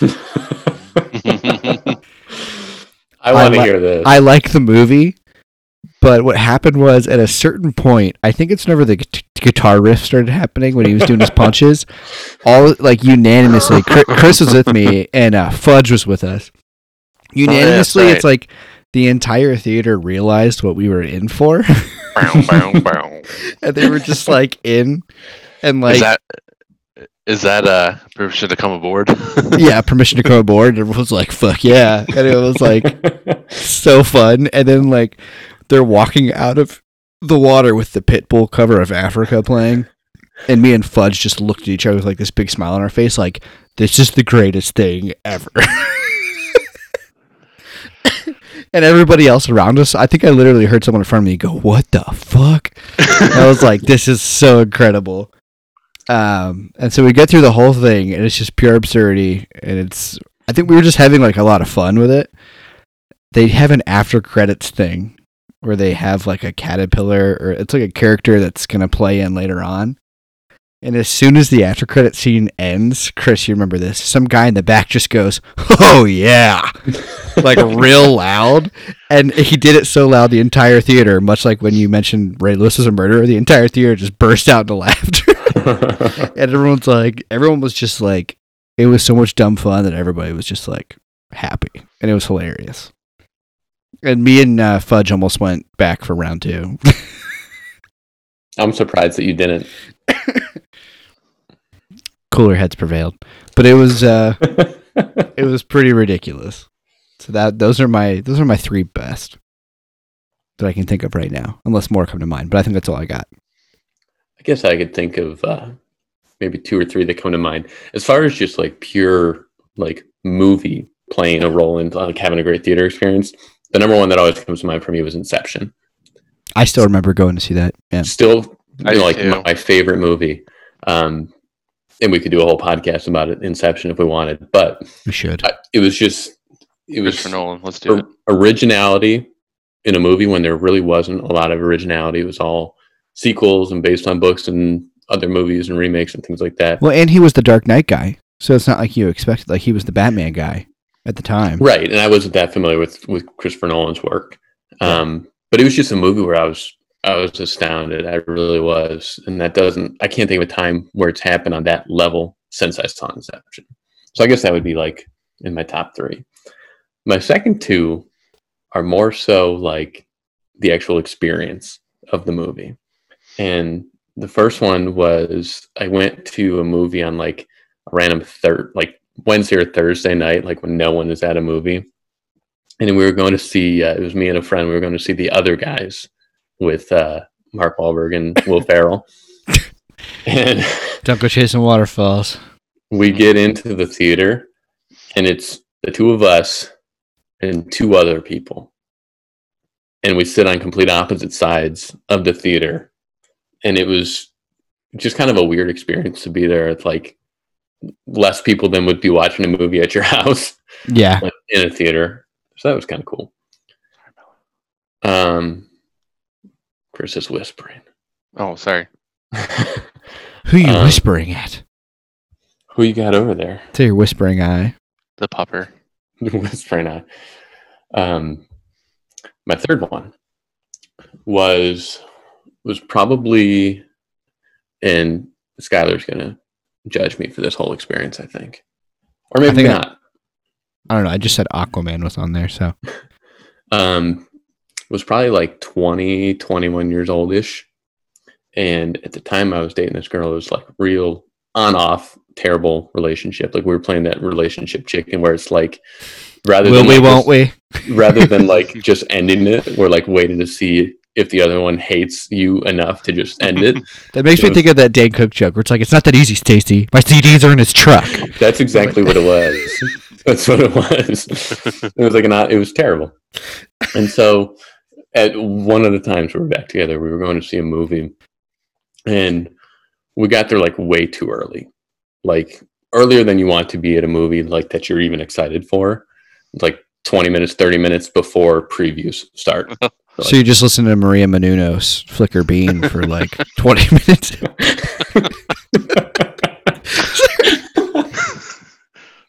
i want to li- hear this I like the movie, but what happened was at a certain point, I think it's whenever the gu- guitar riff started happening when he was doing his punches, all like unanimously, Chris was with me and uh, Fudge was with us. Unanimously, right. it's like the entire theater realized what we were in for, Bow, bow, bow. and they were just like in, and like is that is that uh permission to come aboard? yeah, permission to come aboard. And everyone was like, "Fuck yeah!" And it was like so fun. And then like they're walking out of the water with the Pitbull cover of Africa playing, and me and Fudge just looked at each other with like this big smile on our face, like this is the greatest thing ever. and everybody else around us, I think I literally heard someone in front of me go, "What the fuck?" And I was like, "This is so incredible." Um, and so we get through the whole thing, and it's just pure absurdity, and it's. I think we were just having like a lot of fun with it. They have an after credits thing where they have like a caterpillar, or it's like a character that's gonna play in later on. And as soon as the after credit scene ends, Chris, you remember this? Some guy in the back just goes, "Oh yeah," like real loud, and he did it so loud the entire theater, much like when you mentioned Ray Lewis was a murderer, the entire theater just burst out into laughter. And everyone's like, everyone was just like, it was so much dumb fun that everybody was just like happy, and it was hilarious. And me and uh, Fudge almost went back for round two. i'm surprised that you didn't Cooler heads prevailed, but it was uh, it was pretty ridiculous. So that those are my those are my three best that I can think of right now, unless more come to mind. But I think that's all I got. I guess I could think of uh, maybe two or three that come to mind. As far as just like pure like movie playing a role in like having a great theater experience, the number one that always comes to mind for me was Inception. I still remember going to see that. Yeah, Still, I you know, like my, my favorite movie. Um, and we could do a whole podcast about it, Inception, if we wanted. But We should. I, it was just it was Christopher Nolan. Let's do it. originality in a movie when there really wasn't a lot of originality. It was all sequels and based on books and other movies and remakes and things like that. Well, and he was the Dark Knight guy, so it's not like you expected. Like he was the Batman guy at the time. Right, and I wasn't that familiar with with Christopher Nolan's work, um, but it was just a movie where I was I was astounded. I really was, and that doesn't I can't think of a time where it's happened on that level since I saw Inception. So I guess that would be like in my top three. My second two are more so like the actual experience of the movie, and the first one was I went to a movie on like a random third like Wednesday or Thursday night, like when no one is at a movie. And we were going to see, uh, it was me and a friend, we were going to see the other guys with uh, Mark Wahlberg and Will Ferrell. and Don't go chasing waterfalls. we get into the theater, and it's the two of us and two other people. And we sit on complete opposite sides of the theater. And it was just kind of a weird experience to be there. It's like less people than would be watching a movie at your house Yeah. in a theater. So that was kind of cool. Um, Chris is whispering. Oh, sorry. Who you Um, whispering at? Who you got over there? To your whispering eye. The pupper. whispering eye. Um, my third one was was probably, and Skylar's gonna judge me for this whole experience. I think, or maybe think not. I don't know. I just said Aquaman was on there, so um, was probably like 20, 21 years oldish. And at the time I was dating this girl, it was like real on off terrible relationship. Like we were playing that relationship chicken where it's like rather will than we? like Won't we? rather than like just ending it, we're like waiting to see if the other one hates you enough to just end it. That makes me think of that Dane Cook joke where it's like, it's not that easy, Stacy. My CDs are in his truck. That's exactly what it was. That's what it was. It was like an it was terrible. And so at one of the times we were back together, we were going to see a movie and we got there like way too early. Like earlier than you want to be at a movie like that you're even excited for. Like 20 minutes, 30 minutes before previews start. So you just listen to Maria Menounos flicker bean for like 20 minutes.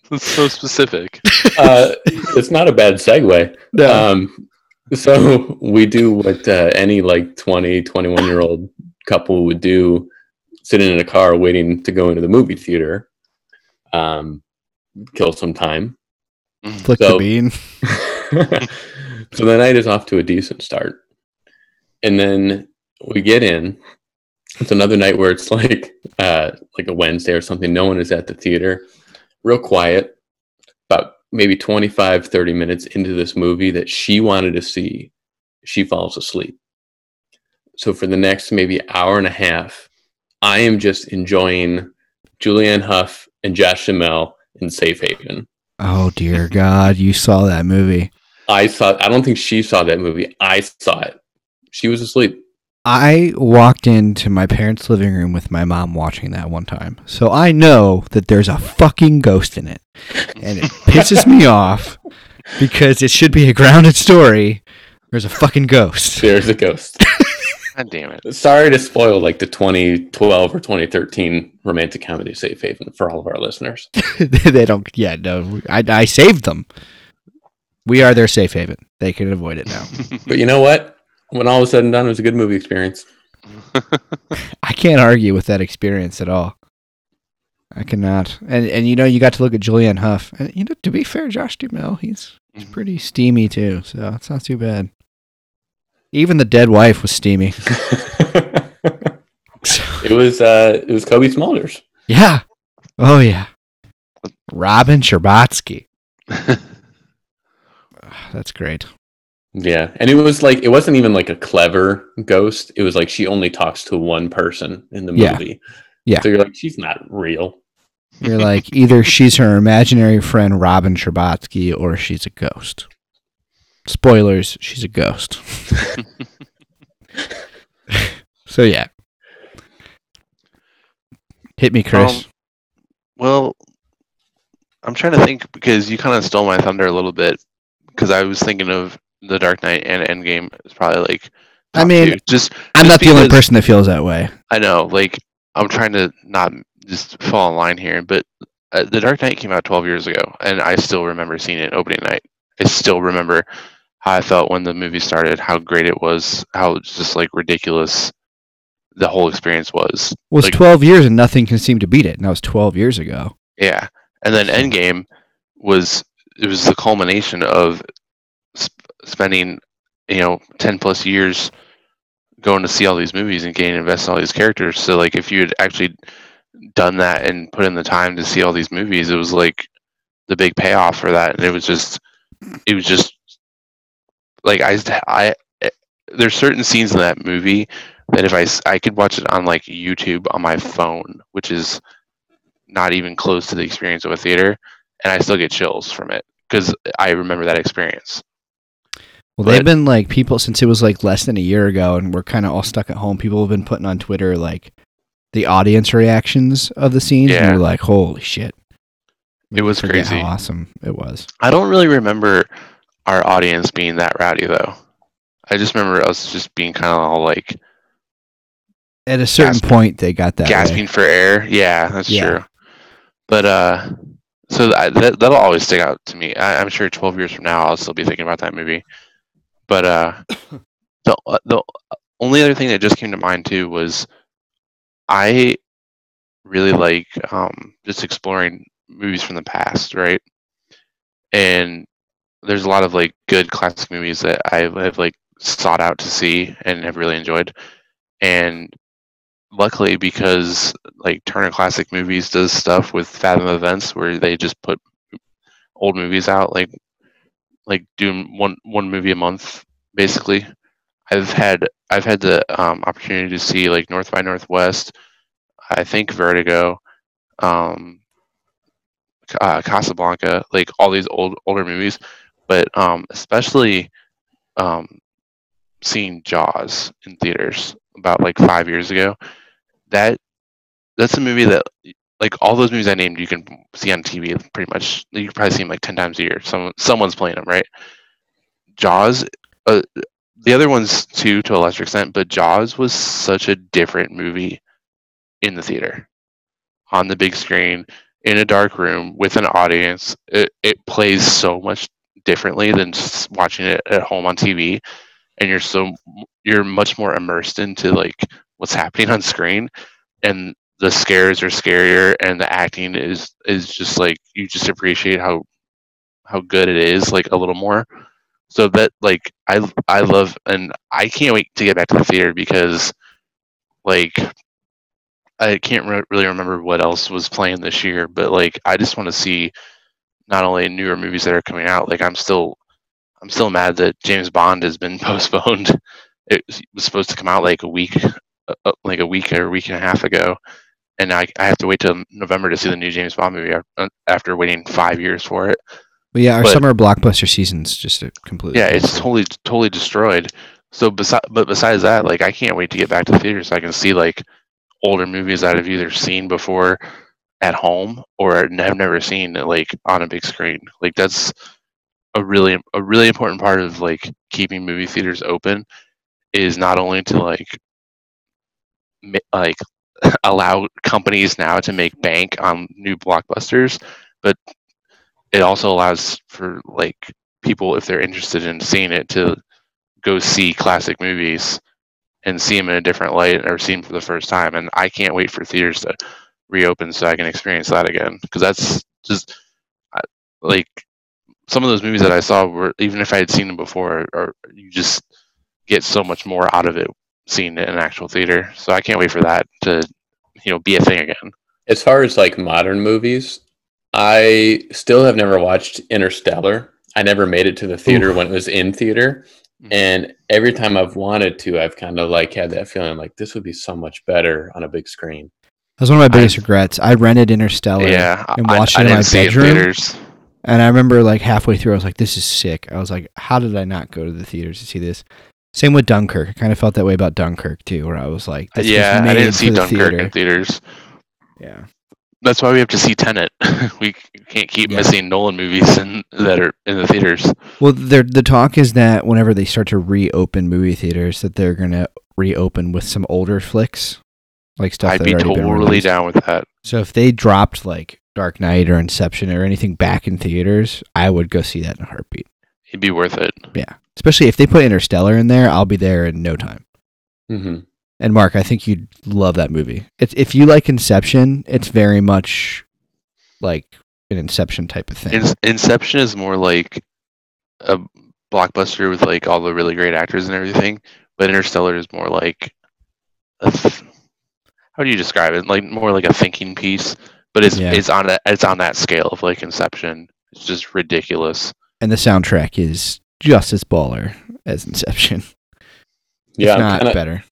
That's so specific. uh, it's not a bad segue. Um, so we do what uh, any like 20, 21 year old couple would do sitting in a car waiting to go into the movie theater, um, kill some time. Flick the bean. so the night is off to a decent start. And then we get in. It's another night where it's like uh, like a Wednesday or something. No one is at the theater. Real quiet. About maybe 25, 30 minutes into this movie that she wanted to see, she falls asleep. So for the next maybe hour and a half, I am just enjoying Julianne Hough and Josh Duhamel in Safe Haven. Oh, dear God. You saw that movie. I saw. I don't think she saw that movie. I saw it. She was asleep. I walked into my parents' living room with my mom watching that one time. So I know that there's a fucking ghost in it. And it pisses me off because it should be a grounded story. There's a fucking ghost. There's a ghost. God damn it. Sorry to spoil like the 2012 or 2013 romantic comedy Safe Haven for all of our listeners. they don't, yeah, no. I, I saved them. We are their safe haven. They can avoid it now. But you know what? When all was said and done, it was a good movie experience. I can't argue with that experience at all. I cannot. And and you know, you got to look at Julianne Hough. And you know, to be fair, Josh Duhamel, he's he's pretty steamy too. So it's not too bad. Even the dead wife was steamy. it was uh it was Cobie Smulders. yeah. Oh yeah. Robin Scherbatsky. That's great. Yeah. And it was like it wasn't even like a clever ghost. It was like she only talks to one person in the Yeah. movie. Yeah. So you're like, she's not real. You're like either she's her imaginary friend Robin Scherbatsky or she's a ghost. Spoilers, she's a ghost. so yeah. Hit me, Chris. Um, Well, I'm trying to think because you kind of stole my thunder a little bit because I was thinking of The Dark Knight and Endgame is probably like. I mean, two. just I'm just not the only person that feels that way. I know, like I'm trying to not just fall in line here, but uh, The Dark Knight came out 12 years ago, and I still remember seeing it opening night. I still remember how I felt when the movie started, how great it was, how just like ridiculous the whole experience was. It's Like- 12 years and nothing can seem to beat it. And that was 12 years ago. Yeah, and then Endgame was it was the culmination of sp- spending you know 10 plus years going to see all these movies and getting invested in all these characters. So like if you had actually done that and put in the time to see all these movies, it was like the big payoff for that, and it was just it was just like I I eh, there's certain scenes in that movie that if i i could watch it on like YouTube on my phone, which is not even close to the experience of a theater, and I still get chills from it because I remember that experience. Well, they've been like people since it was like less than a year ago, and we're kind of all stuck at home. People have been putting on Twitter like the audience reactions of the scenes, and Yeah. you're like, "Holy shit!" It was crazy. How awesome it was. I don't really remember our audience being that rowdy though. I just remember us just being kind of all like At a certain Gasping- point, they got that. way. gasping for air. Yeah, that's Yeah. true. But uh, so that, that that'll always stick out to me. I, I'm sure 12 years from now, I'll still be thinking about that movie. But uh, the uh, the only other thing that just came to mind too was I really like um, just exploring movies from the past, right? And there's a lot of like good classic movies that I have like sought out to see and have really enjoyed. And luckily because like Turner Classic Movies does stuff with Fathom Events where they just put old movies out like like doing one one movie a month basically. I've had I've had the um, opportunity to see like North by Northwest, I think Vertigo, um, uh, Casablanca, like all these old older movies, but um, especially um, seeing Jaws in theaters about like five years ago. That that's a movie that like all those movies I named you can see on TV pretty much. You can probably see them like ten times a year. Someone someone's playing them, right? Jaws, uh, the other ones too to a lesser extent, but Jaws was such a different movie in the theater, on the big screen, in a dark room with an audience. It it plays so much differently than just watching it at home on TV, and you're so you're much more immersed into like what's happening on screen, and the scares are scarier, and the acting is is just like you just appreciate how how good it is like a little more. So that like i i love and i can't wait to get back to the theater because like i can't re- really remember what else was playing this year but like i just want to see not only newer movies that are coming out like i'm still i'm still mad that james bond has been postponed. It was supposed to come out like a week uh, uh, like a week or a week and a half ago and I, I have to wait till november to see the new james bond movie after waiting five years for it But yeah, our But- summer blockbuster season's just a completely. yeah, it's totally totally destroyed. So besides, but besides that, like I can't wait to get back to the theater so I can see like older movies that I've either seen before at home or have never seen like on a big screen. Like that's a really a really important part of like keeping movie theaters open is not only to like like allow companies now to make bank on new blockbusters, but it also allows for like people if they're interested in seeing it to go see classic movies and see them in a different light or see them for the first time and i can't wait for theaters to reopen so i can experience that again because that's just like some of those movies that i saw were even if i had seen them before or you just get so much more out of it seeing it in actual theater so i can't wait for that to you know be a thing again As far as like modern movies, I still have never watched Interstellar. I never made it to the theater Oof. when it was in theater. Mhm. And every time I've wanted to, I've kind of like had that feeling like this would be so much better on a big screen. That was one of my biggest I've- regrets. I rented Interstellar. yeah and I- watched I, it in didn't my see in bedroom. And I remember like halfway through, I was like, "This is sick." I was like, "How did I not go to the theaters to see this?" Same with Dunkirk. I kind of felt that way about Dunkirk too, where I was like, yeah, I didn't see the Dunkirk theater. in theaters. Yeah. That's why we have to see Tenet. we can't keep Yeah. missing Nolan movies in, that are in the theaters. Well, the talk is that whenever they start to reopen movie theaters, that they're gonna reopen with some older flicks, like stuff. I'd that be totally down with that. So if they dropped like Dark Knight or Inception or anything back in theaters, I would go see that in a heartbeat. It'd be worth it. Yeah, especially if they put Interstellar in there, I'll be there in no time. hmm And Mark, I think you'd love that movie. It's if you like Inception, it's very much like an Inception type of thing. In- Inception is more like a blockbuster with like all the really great actors and everything, but Interstellar is more like a th- how do you describe it? Like more like a thinking piece, but it's Yeah. it's on a, it's on that scale of like Inception. It's just ridiculous. and the soundtrack is just as baller as Inception. Yeah, if I'm not kind of better.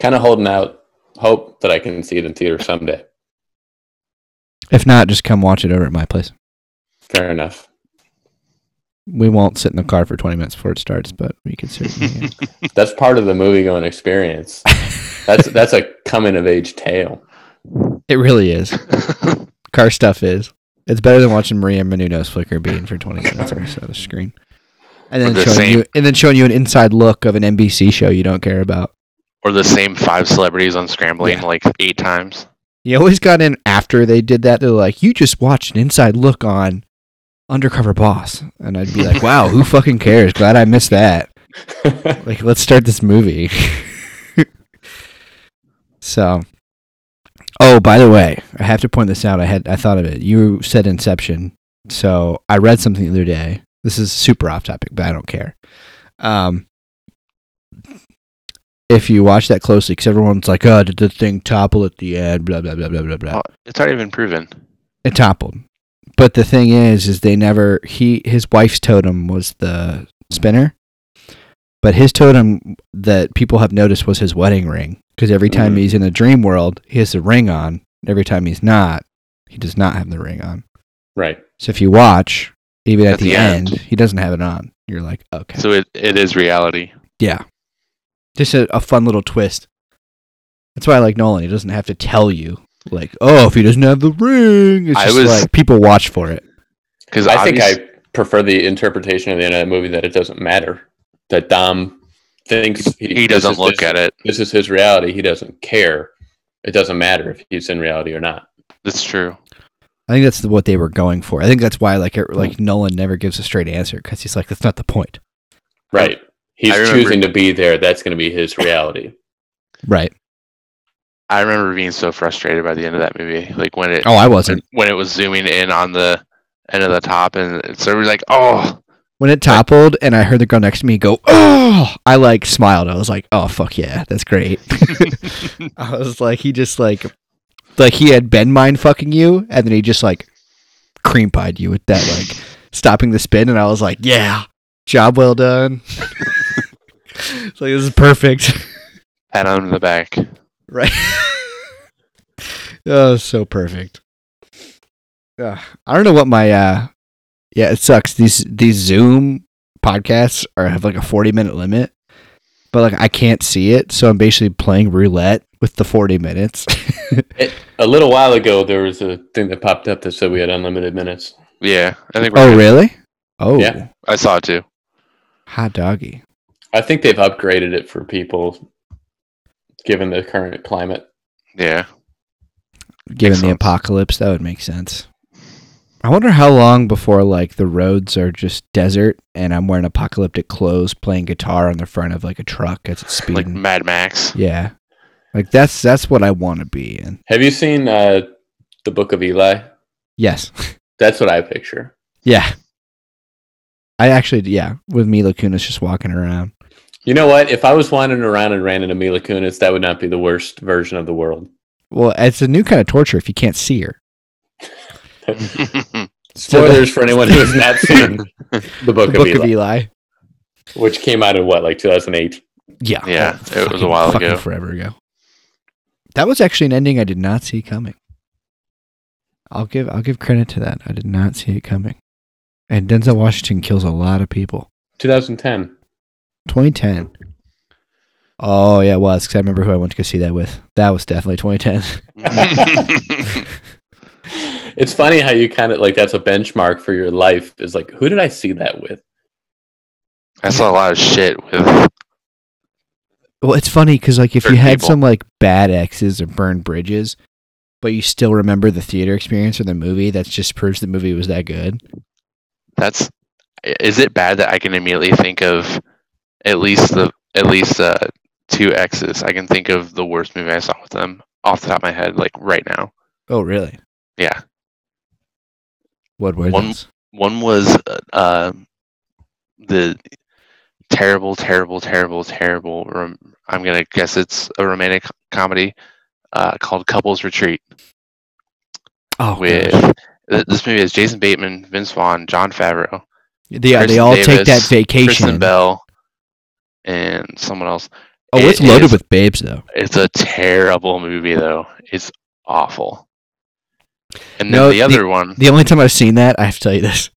kind of holding out hope that I can see it in theater someday. If not, just come watch it over at my place. Fair enough. We won't sit in the car for 20 minutes before it starts, but we could certainly. That's part of the movie going experience. That's that's a coming of age tale. it really is. Car stuff is. It's better than watching Maria Menounos flicker bean for 20 minutes on the screen. And then The showing same- you and then showing you an inside look of an NBC show you don't care about. or the same five celebrities on scrambling Yeah. like eight times. You always got in after they did that. They're like, "You just watched an inside look on Undercover Boss," and I'd be like, "Wow, who fucking cares? Glad I missed that." Like, let's start this movie. so, oh, by the way, I have to point this out. I had I thought of it. You said Inception, so I read something the other day. This is super off topic, but I don't care. Um, if you watch that closely, because everyone's like, "Oh, did the thing topple at the end?" Blah blah blah blah blah blah. Well, it's already been proven. It toppled. But the thing is, is they never he his wife's totem was the spinner, but his totem that people have noticed was his wedding ring. Because every time Mhm. he's in the dream world, he has the ring on. Every time he's not, he does not have the ring on. right. So if you watch, even at, At the, the end, end. he doesn't have it on. You're like, okay, So it, it is reality. yeah, just a, a fun little twist. That's why I like Nolan. He doesn't have to tell you, like, oh, if he doesn't have the ring, it's I just was- like people watch for it. Because I think I prefer the interpretation of the end of the movie that it doesn't matter. That Dom thinks he doesn't look at it. This is his reality. He doesn't care. It doesn't matter if he's in reality or not. That's true. I think that's what they were going for. I think that's why like it, like hmm. Nolan never gives a straight answer because he's like that's not the point. Right. He's choosing to be there. That's going to be his reality. Right. I remember being so frustrated by the end of that movie. Like when it Oh, I wasn't. when it was zooming in on the end of the top, and it's everybody like, "Oh, When it toppled and I heard the girl next to me go, "Oh!" I like smiled. I was like, "Oh fuck yeah, that's great." I was like, he just like like he had been mind fucking you, and then he just like cream pied you with that like stopping the spin, and I was like, "Yeah, job well done." it's like this is perfect. pat on the back." Right. oh, so perfect. Uh, I don't know what my uh yeah, it sucks. These these Zoom podcasts are have like a 40 minute limit. But like I can't see it, so I'm basically playing roulette with the 40 minutes. A little while ago, there was a thing that popped up that said we had unlimited minutes. Yeah, I think. We're oh, good. really? Oh, Yeah. I saw it too. hot doggy. I think they've upgraded it for people, given the current climate. Yeah, Given Makes the sense. apocalypse, that would make sense. I wonder how long before like the roads are just desert and I'm wearing apocalyptic clothes playing guitar on the front of like a truck as it's speeding. like speeding. Mad Max. yeah. Like that's that's what I want to be in. Have you seen uh, the Book of Eli? Yes. That's what I picture. yeah. I actually yeah, with Mila Kunis just walking around. You know what? If I was wandering around and ran into Mila Kunis, that would not be the worst version of the world. Well, it's a new kind of torture if you can't see her. Spoilers for anyone who has not seen the Book, the of, Book Eli, of Eli. which came out in what, like 2008? Yeah. Yeah, it was a while fucking ago. Forever ago. That was actually an ending I did not see coming. I'll give I'll give credit to that. I did not see it coming. And Denzel Washington kills a lot of people. 2010. 2010. Oh yeah, it was because I remember who I went to go see that with. That was definitely 2010. it's funny how you kind of like that's a benchmark for your life. Is like, who did I see that with? I saw a lot of shit with. Well, it's funny because like if you had people. some like bad exes or burned bridges, but you still remember the theater experience or the movie, that just proves the movie was that good. That's. Is it bad that I can immediately think of at least the at least uh, two exes? I can think of the worst movie I saw with them off the top of my head, like right now. Oh really? Yeah, What were One- those? one was uh, uh, the terrible, terrible, terrible, terrible. I'm gonna guess it's a romantic comedy uh, called Couples Retreat. Oh, with gosh. this movie is Jason Bateman, Vince Vaughn, Jon Favreau, yeah, they Kristen all take that Davis, vacation. Kristen Bell, and someone else. oh, it's It loaded is- with babes though. It's a terrible movie though. It's awful. And then No, the the- other one, The only time I've seen that, I have to tell you this,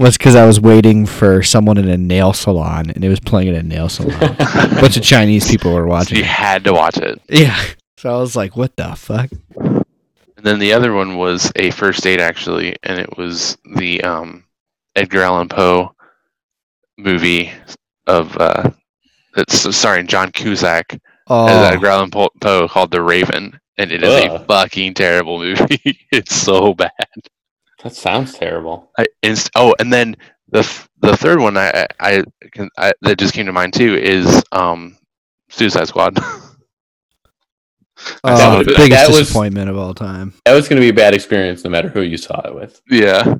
was because I was waiting for someone in a nail salon, and it was playing in a nail salon. a bunch of Chinese people were watching. you it. had to watch it. Yeah. So I was like, "What the fuck?" And then the other one was a first date actually, and it was the um, Edgar Allan Poe movie of uh, it's starring John Cusack Oh, as Edgar Allan Poe called The Raven, and it is a fucking terrible movie. it's so bad. That sounds terrible. I, inst- oh, and then the f- the third one I I, I, can, I that just came to mind too is um, Suicide Squad. oh, that would've biggest that was- disappointment of all time. That was going to be a bad experience no matter who you saw it with. yeah.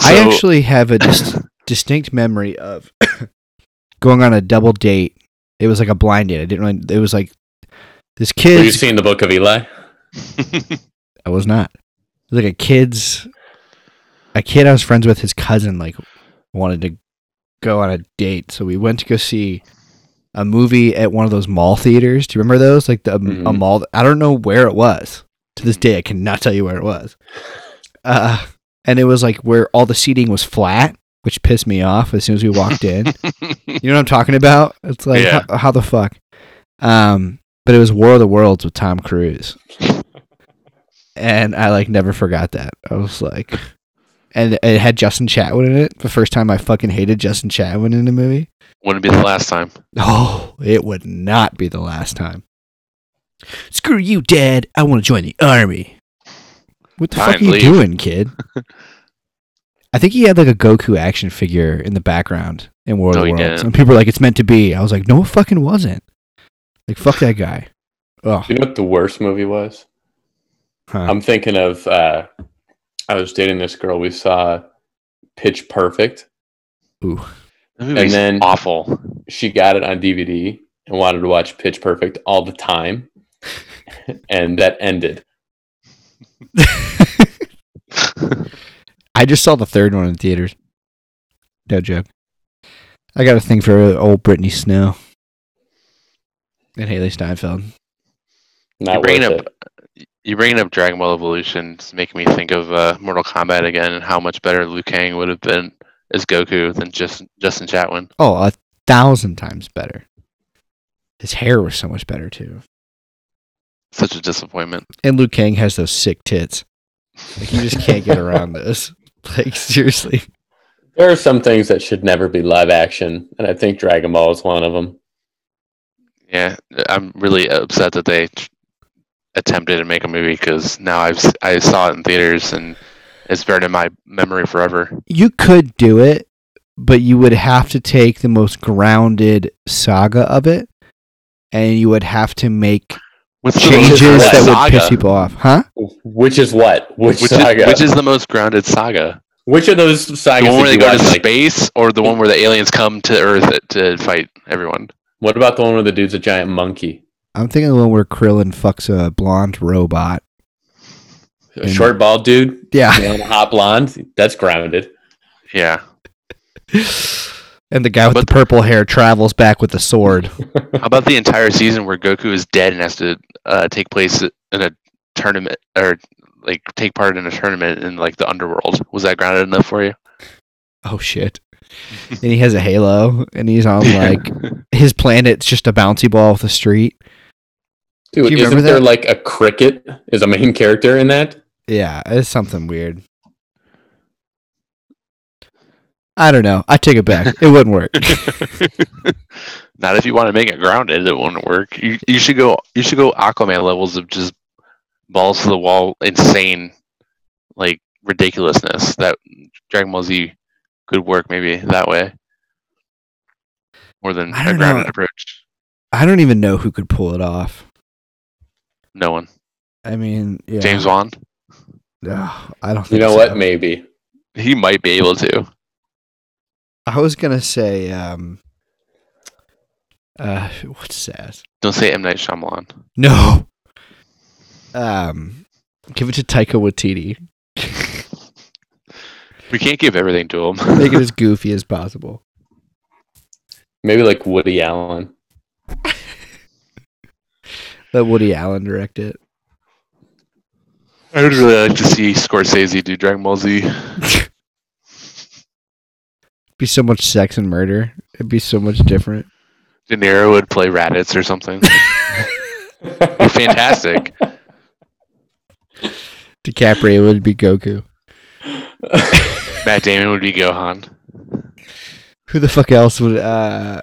I actually have a dis- distinct memory of going on a double date. It was like a blind date. I didn't really. It was like this kid. Have you kid. seen the Book of Eli? I was not. Like a kid's. A kid I was friends with, his cousin, like wanted to go on a date, so we went to go see a movie at one of those mall theaters. Do you remember those? Like the a Mhm. mall. I don't know where it was. To this day, I cannot tell you where it was. Uh, and it was like where all the seating was flat, which pissed me off as soon as we walked in. You know what I'm talking about? It's like Yeah. how, how the fuck. Um, but it was War of the Worlds with Tom Cruise, and I like never forgot that. I was like, and it had Justin Chatwin in it. The first time I fucking hated Justin Chatwin in a movie. Wouldn't be the last time. Oh, it would not be the last time. Screw you, Dad. I want to join the army. What the fuck are you leave. doing, kid? I think he had like a Goku action figure in the background in World No, of he Worlds. didn't. And people were like, it's meant to be. I was like, no, it fucking wasn't. Like, fuck that guy. Oh, You know what the worst movie was? Huh. I'm thinking of. Uh, I was dating this girl. We saw Pitch Perfect. Ooh. The movie's then- awful. She got it on DVD and wanted to watch Pitch Perfect all the time, and that ended. I just saw the third one in theaters. No joke. I got a thing for old Brittany Snow and Hailee Steinfeld. Not You're bringing worth up it. You're bringing up Dragon Ball Evolution. It's making me think of uh, Mortal Kombat again and how much better Liu Kang would have been as Goku than just Justin Chatwin. Oh, a thousand times better. His hair was so much better too. Such a disappointment. And Liu Kang has those sick tits. Like you just can't get around this. Like seriously. There are some things that should never be live action, and I think Dragon Ball is one of them. Yeah, I'm really upset that they t- attempted to make a movie because now I've s- I saw it in theaters and it's burned in my memory forever. You could do it, but you would have to take the most grounded saga of it and you would have to make What's changes that would piss people off. Huh? Which is what? Which, Which saga? is, which is the most grounded saga? Which of those sagas? The one where they go to like- space, or the one where the aliens come to Earth to fight everyone? What about the one where the dude's a giant monkey? I'm thinking of the one where Krillin fucks a blonde robot. A And- short bald dude, Yeah. you know, hot blonde. That's grounded. Yeah, And the guy with But- the purple hair travels back with the sword. How about the entire season where Goku is dead and has to uh, take place in a tournament or like take part in a tournament in like the underworld? Was that grounded enough for you? Oh shit. and he has a halo, and he's on like his planet's just a bouncy ball with a street. Dude, Do you isn't remember there that? like a cricket is a main character in that? Yeah, it's something weird. I don't know. I take it back. It wouldn't work. Not if you want to make it grounded, it won't work. You you should go you should go Aquaman levels of just balls to the wall, insane, like ridiculousness. That Dragon Ball Z could work maybe that way, more than I a don't grounded know. approach. I don't even know who could pull it off. No one. I mean, yeah. James Wan. Ugh, I don't. You know so. what? Maybe. He might be able to. I was gonna say, um, uh, what's that? Don't say M Night Shyamalan. No. Um, give it to Taika Waititi. We can't give everything to him. Make it as goofy as possible. Maybe like Woody Allen. Let Woody Allen direct it. I would really like to see Scorsese do Dragon Ball Z. Be so much sex and murder. It'd be so much different. De Niro would play Raditz or something. Fantastic. DiCaprio would be Goku. Matt Damon would be Gohan. Who the fuck else would? uh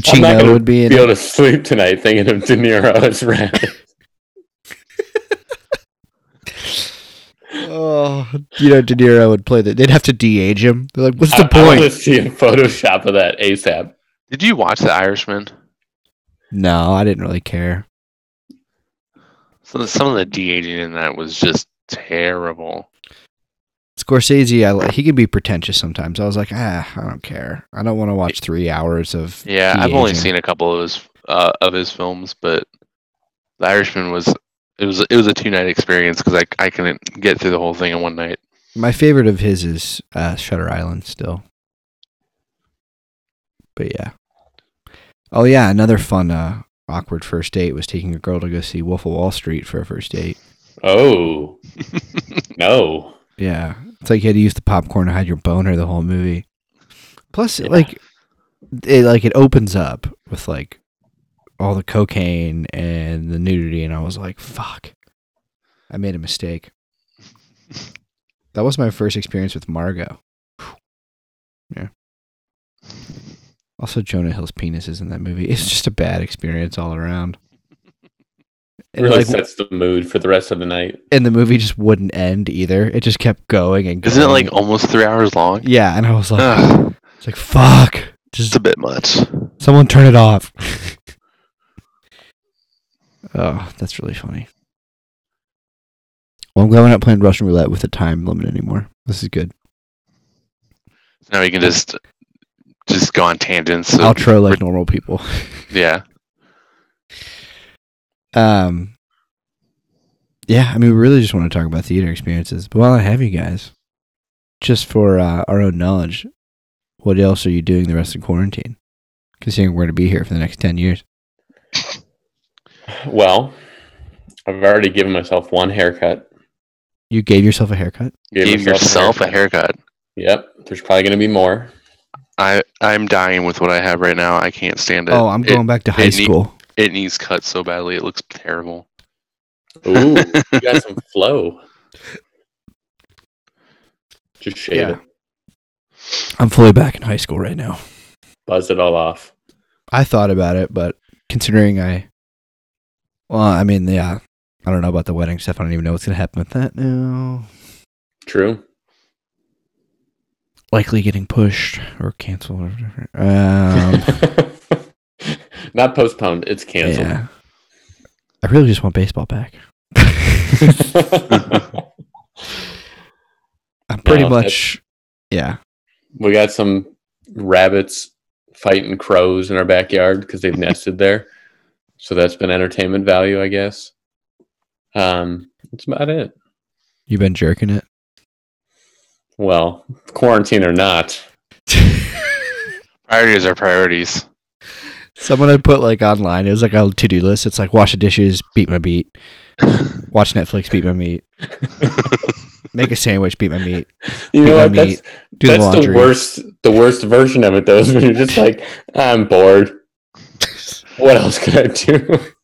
Pacino gonna would be in. be it. able to sleep tonight thinking of De Niro as Rat. Oh, you know, De Niro would play that. They'd have to de-age him. They're like, "What's the I, I want to see a Photoshop of that ASAP. Did you watch The Irishman? No, I didn't really care. So some of the de aging in that was just terrible. Scorsese, I he can be pretentious sometimes. I was like, ah, I don't care. I don't want to watch three hours of. Yeah, I've only seen a couple of his uh, of his films, but The Irishman was it was it was a two night experience because I I couldn't get through the whole thing in one night. My favorite of his is uh, Shutter Island still. But yeah. Oh yeah, another fun uh, awkward first date was taking a girl to go see Wolf of Wall Street for a first date. Oh no! Yeah, it's like you had to use the popcorn to hide your boner the whole movie. Plus, Yeah. like, it like it opens up with like all the cocaine and the nudity, and I was like, "Fuck, I made a mistake." That was my first experience with Margot. Yeah. Also, Jonah Hill's penis is in that movie. It's just a bad experience all around. And really like, sets the mood for the rest of the night. and the movie just wouldn't end either. It just kept going and going. Isn't it like almost three hours long? Yeah, and I was like, Ugh, it's like fuck. it's Just a bit much. someone turn it off. oh, that's really funny. Well, I'm glad we're not playing Russian roulette with a time limit anymore. This is good. Now we can just just go on tangents. of- Outro like normal people. yeah. Um. Yeah, I mean, we really just want to talk about theater experiences. But while I have you guys, just for uh, our own knowledge, what else are you doing the rest of quarantine? Considering we're going to be here for the next ten years. Well, I've already given myself one haircut. You gave yourself a haircut. Gave myself yourself a haircut. Yep. There's probably going to be more. I I'm dying with what I have right now. I can't stand it. Oh, I'm It- going back to high it need- school. It needs cut so badly. It looks terrible. Ooh, you got some flow. Just shave Yeah. it, I'm fully back in high school right now. buzz it all off. I thought about it, but considering I, well, I mean, yeah, I don't know about the wedding stuff. I don't even know what's gonna happen with that now. True. Likely getting pushed or canceled or whatever. Um, Not postponed. It's canceled. yeah. I really just want baseball back. I'm pretty No, much, yeah. we got some rabbits fighting crows in our backyard because they've nested there. So that's been entertainment value, I guess. Um, that's about it. You've been jerking it. Well, quarantine or not, Priorities are priorities. Someone had put like online. It was like a to do list. It's like wash the dishes, beat my beat, watch Netflix, beat my meat, make a sandwich, beat my meat. you know Beat my what? That's Do the That's the, laundry. worst. The worst version of it, though, is when you're just like, I'm bored. What else could I do? That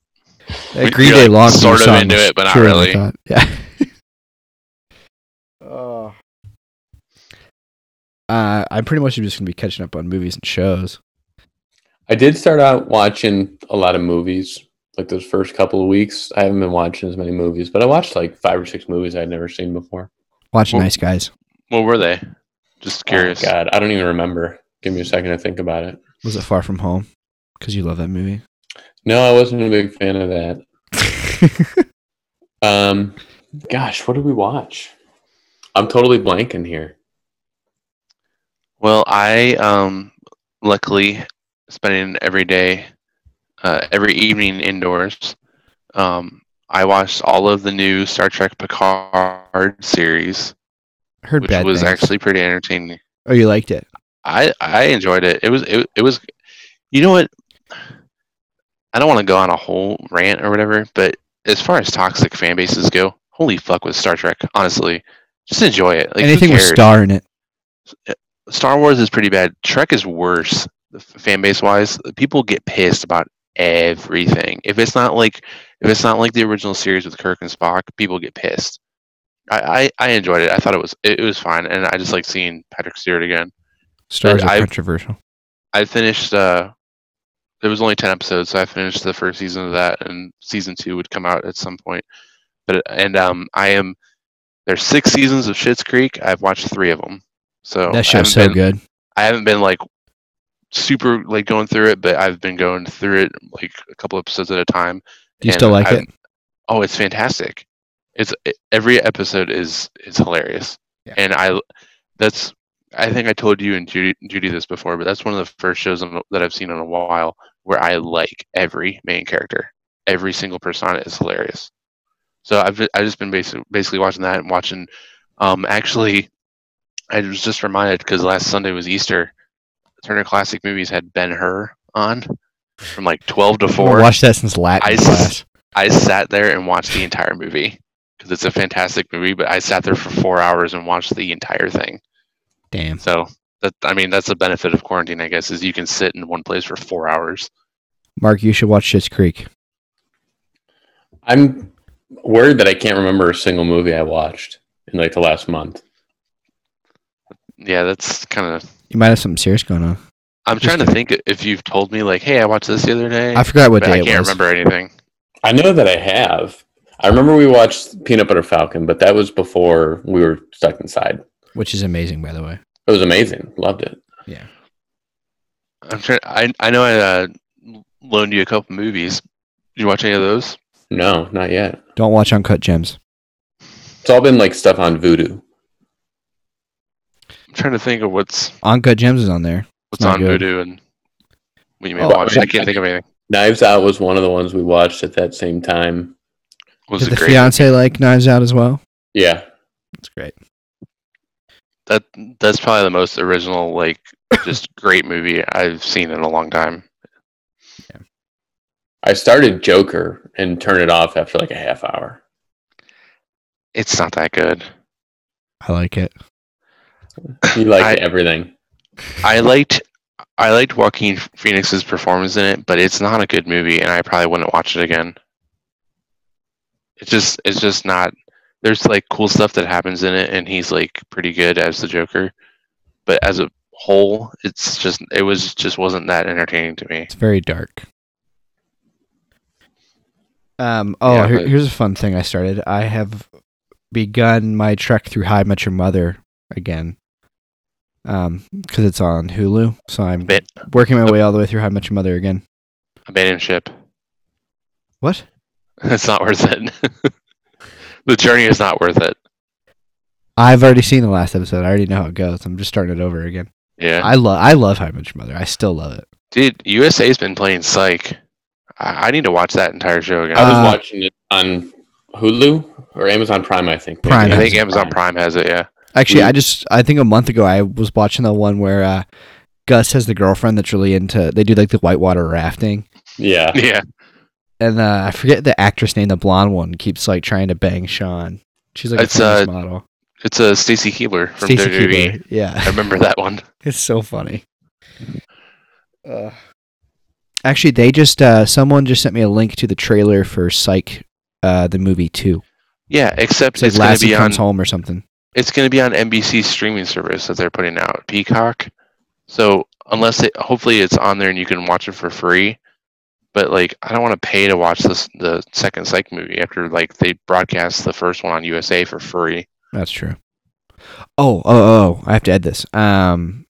You're, Green Day like, laundry sort of song into it, but not truer I really. thought. Yeah. oh. Uh, I'm pretty much just gonna be catching up on movies and shows. I did start out watching a lot of movies. Like those first couple of weeks, I haven't been watching as many movies, but I watched like five or six movies I'd never seen before. Watching Well- Nice Guys. What were they? Just curious. Oh, God, I don't even remember. Give me a second to think about it. Was it Far From Home? Because you love that movie. No, I wasn't a big fan of that. Um, gosh, what did we watch? I'm totally blanking here. Well, I um luckily spending every day, uh, every evening indoors. Um, I watched all of the new Star Trek Picard series, Heard which bad was things. actually pretty entertaining. Oh, you liked it? I I enjoyed it. It was it, it was you know what I don't want to go on a whole rant or whatever, but as far as toxic fan bases go, holy fuck with Star Trek, honestly. Just enjoy it. Like Anything with? Star in it. Star Wars is pretty bad. Trek is worse, f- fan base wise. People get pissed about everything. If it's not like if it's not like the original series with Kirk and Spock, people get pissed. I, I, I enjoyed it. I thought it was it, was fine, and I just like seeing Patrick Stewart again. Stars are controversial. I finished. uh There was only ten episodes, so I finished the first season of that, and season two would come out at some point. But and um, I am there's six seasons of Schitt's Creek. I've watched three of them. So That show's so been- good. I haven't been like super like going through it, but I've been going through it like a couple episodes at a time. Do you still like I've- it? Oh, it's fantastic! It's it, every episode is is hilarious, Yeah. and I that's I think I told you and Judy, Judy this before, but that's one of the first shows that I've seen in a while where I like every main character. Every single persona is hilarious. So I've I've just been basically basically watching that and watching. Um, actually, I was just reminded because last Sunday was Easter. Turner Classic Movies had Ben Hur on from like twelve to I four. watched that since Latin I s- class. I sat there and watched the entire movie because it's a fantastic movie. But I sat there for four hours and watched the entire thing. Damn. So that I mean that's the benefit of quarantine, I guess, is you can sit in one place for four hours. Mark, you should watch Schitt's Creek. I'm worried that I can't remember a single movie I watched in like the last month. Yeah, that's kind of. You might have something serious going on. I'm trying to think if you've told me like, hey, I watched this the other day. I forgot what but day I it can't was. remember anything. I know that I have. I remember we watched Peanut Butter Falcon, but that was before we were stuck inside. Which is amazing, by the way. It was amazing. Loved it. Yeah. I'm trying. I I know I uh, loaned you a couple movies. Did you watch any of those? No, not yet. Don't watch Uncut Gems. It's all been like stuff on Vudu. I'm trying to think of what's Uncut Gems is on there. what's on good. Vudu and what you may Oh, watch. I- I can't think of anything. Knives Out was one of the ones we watched at that same time. Was Did the great? fiance like Knives Out as well? Yeah. That's great. That that's probably the most original, like, just great movie I've seen in a long time. Yeah. I started Joker and turned it off after like a half hour. It's not that good. I like it. You liked I- everything. I liked I liked Joaquin Phoenix's performance in it, but it's not a good movie, and I probably wouldn't watch it again. It's just it's just not. There's like cool stuff that happens in it, and he's like pretty good as the Joker, but as a whole, it's just it was just wasn't that entertaining to me. It's very dark. Um. Oh, Yeah, here, but- here's a fun thing I started. I have begun my trek through How I Met Your Mother again. Um, because it's on Hulu, so I'm Bit working my way all the way through How I Met Your Mother again. abandoned ship. What? It's not worth it. the journey is not worth it. I've already seen the last episode. I already know how it goes. I'm just starting it over again. Yeah, I love. I love How I Met Your Mother. I still love it. dude, USA's been playing Psych. I, I need to watch that entire show again. I was Uh, watching it on Hulu or Amazon Prime, I think. Maybe Prime. I think Amazon Amazon Prime has it. Yeah. Actually, We- I just I think a month ago I was watching the one where uh, Gus has the girlfriend that's really into. They do like the whitewater rafting, Yeah. Yeah. and uh, I forget the actress name. The blonde one keeps like trying to bang Sean. She's like It's, a famous uh, model. It's a Stacy Keibler from Stacy WWE. Yeah, I remember that one. it's so funny. Uh, actually, they just uh, someone just sent me a link to the trailer for Psych, uh, the movie too. Yeah, except It's like it's going to Lassie be on comes home or something. It's going to be on NBC streaming service that they're putting out, Peacock. So unless it, hopefully it's on there and you can watch it for free. But like, I don't want to pay to watch this the second Psych movie after like they broadcast the first one on USA for free. That's true. Oh, oh, oh! I have to add this. Um,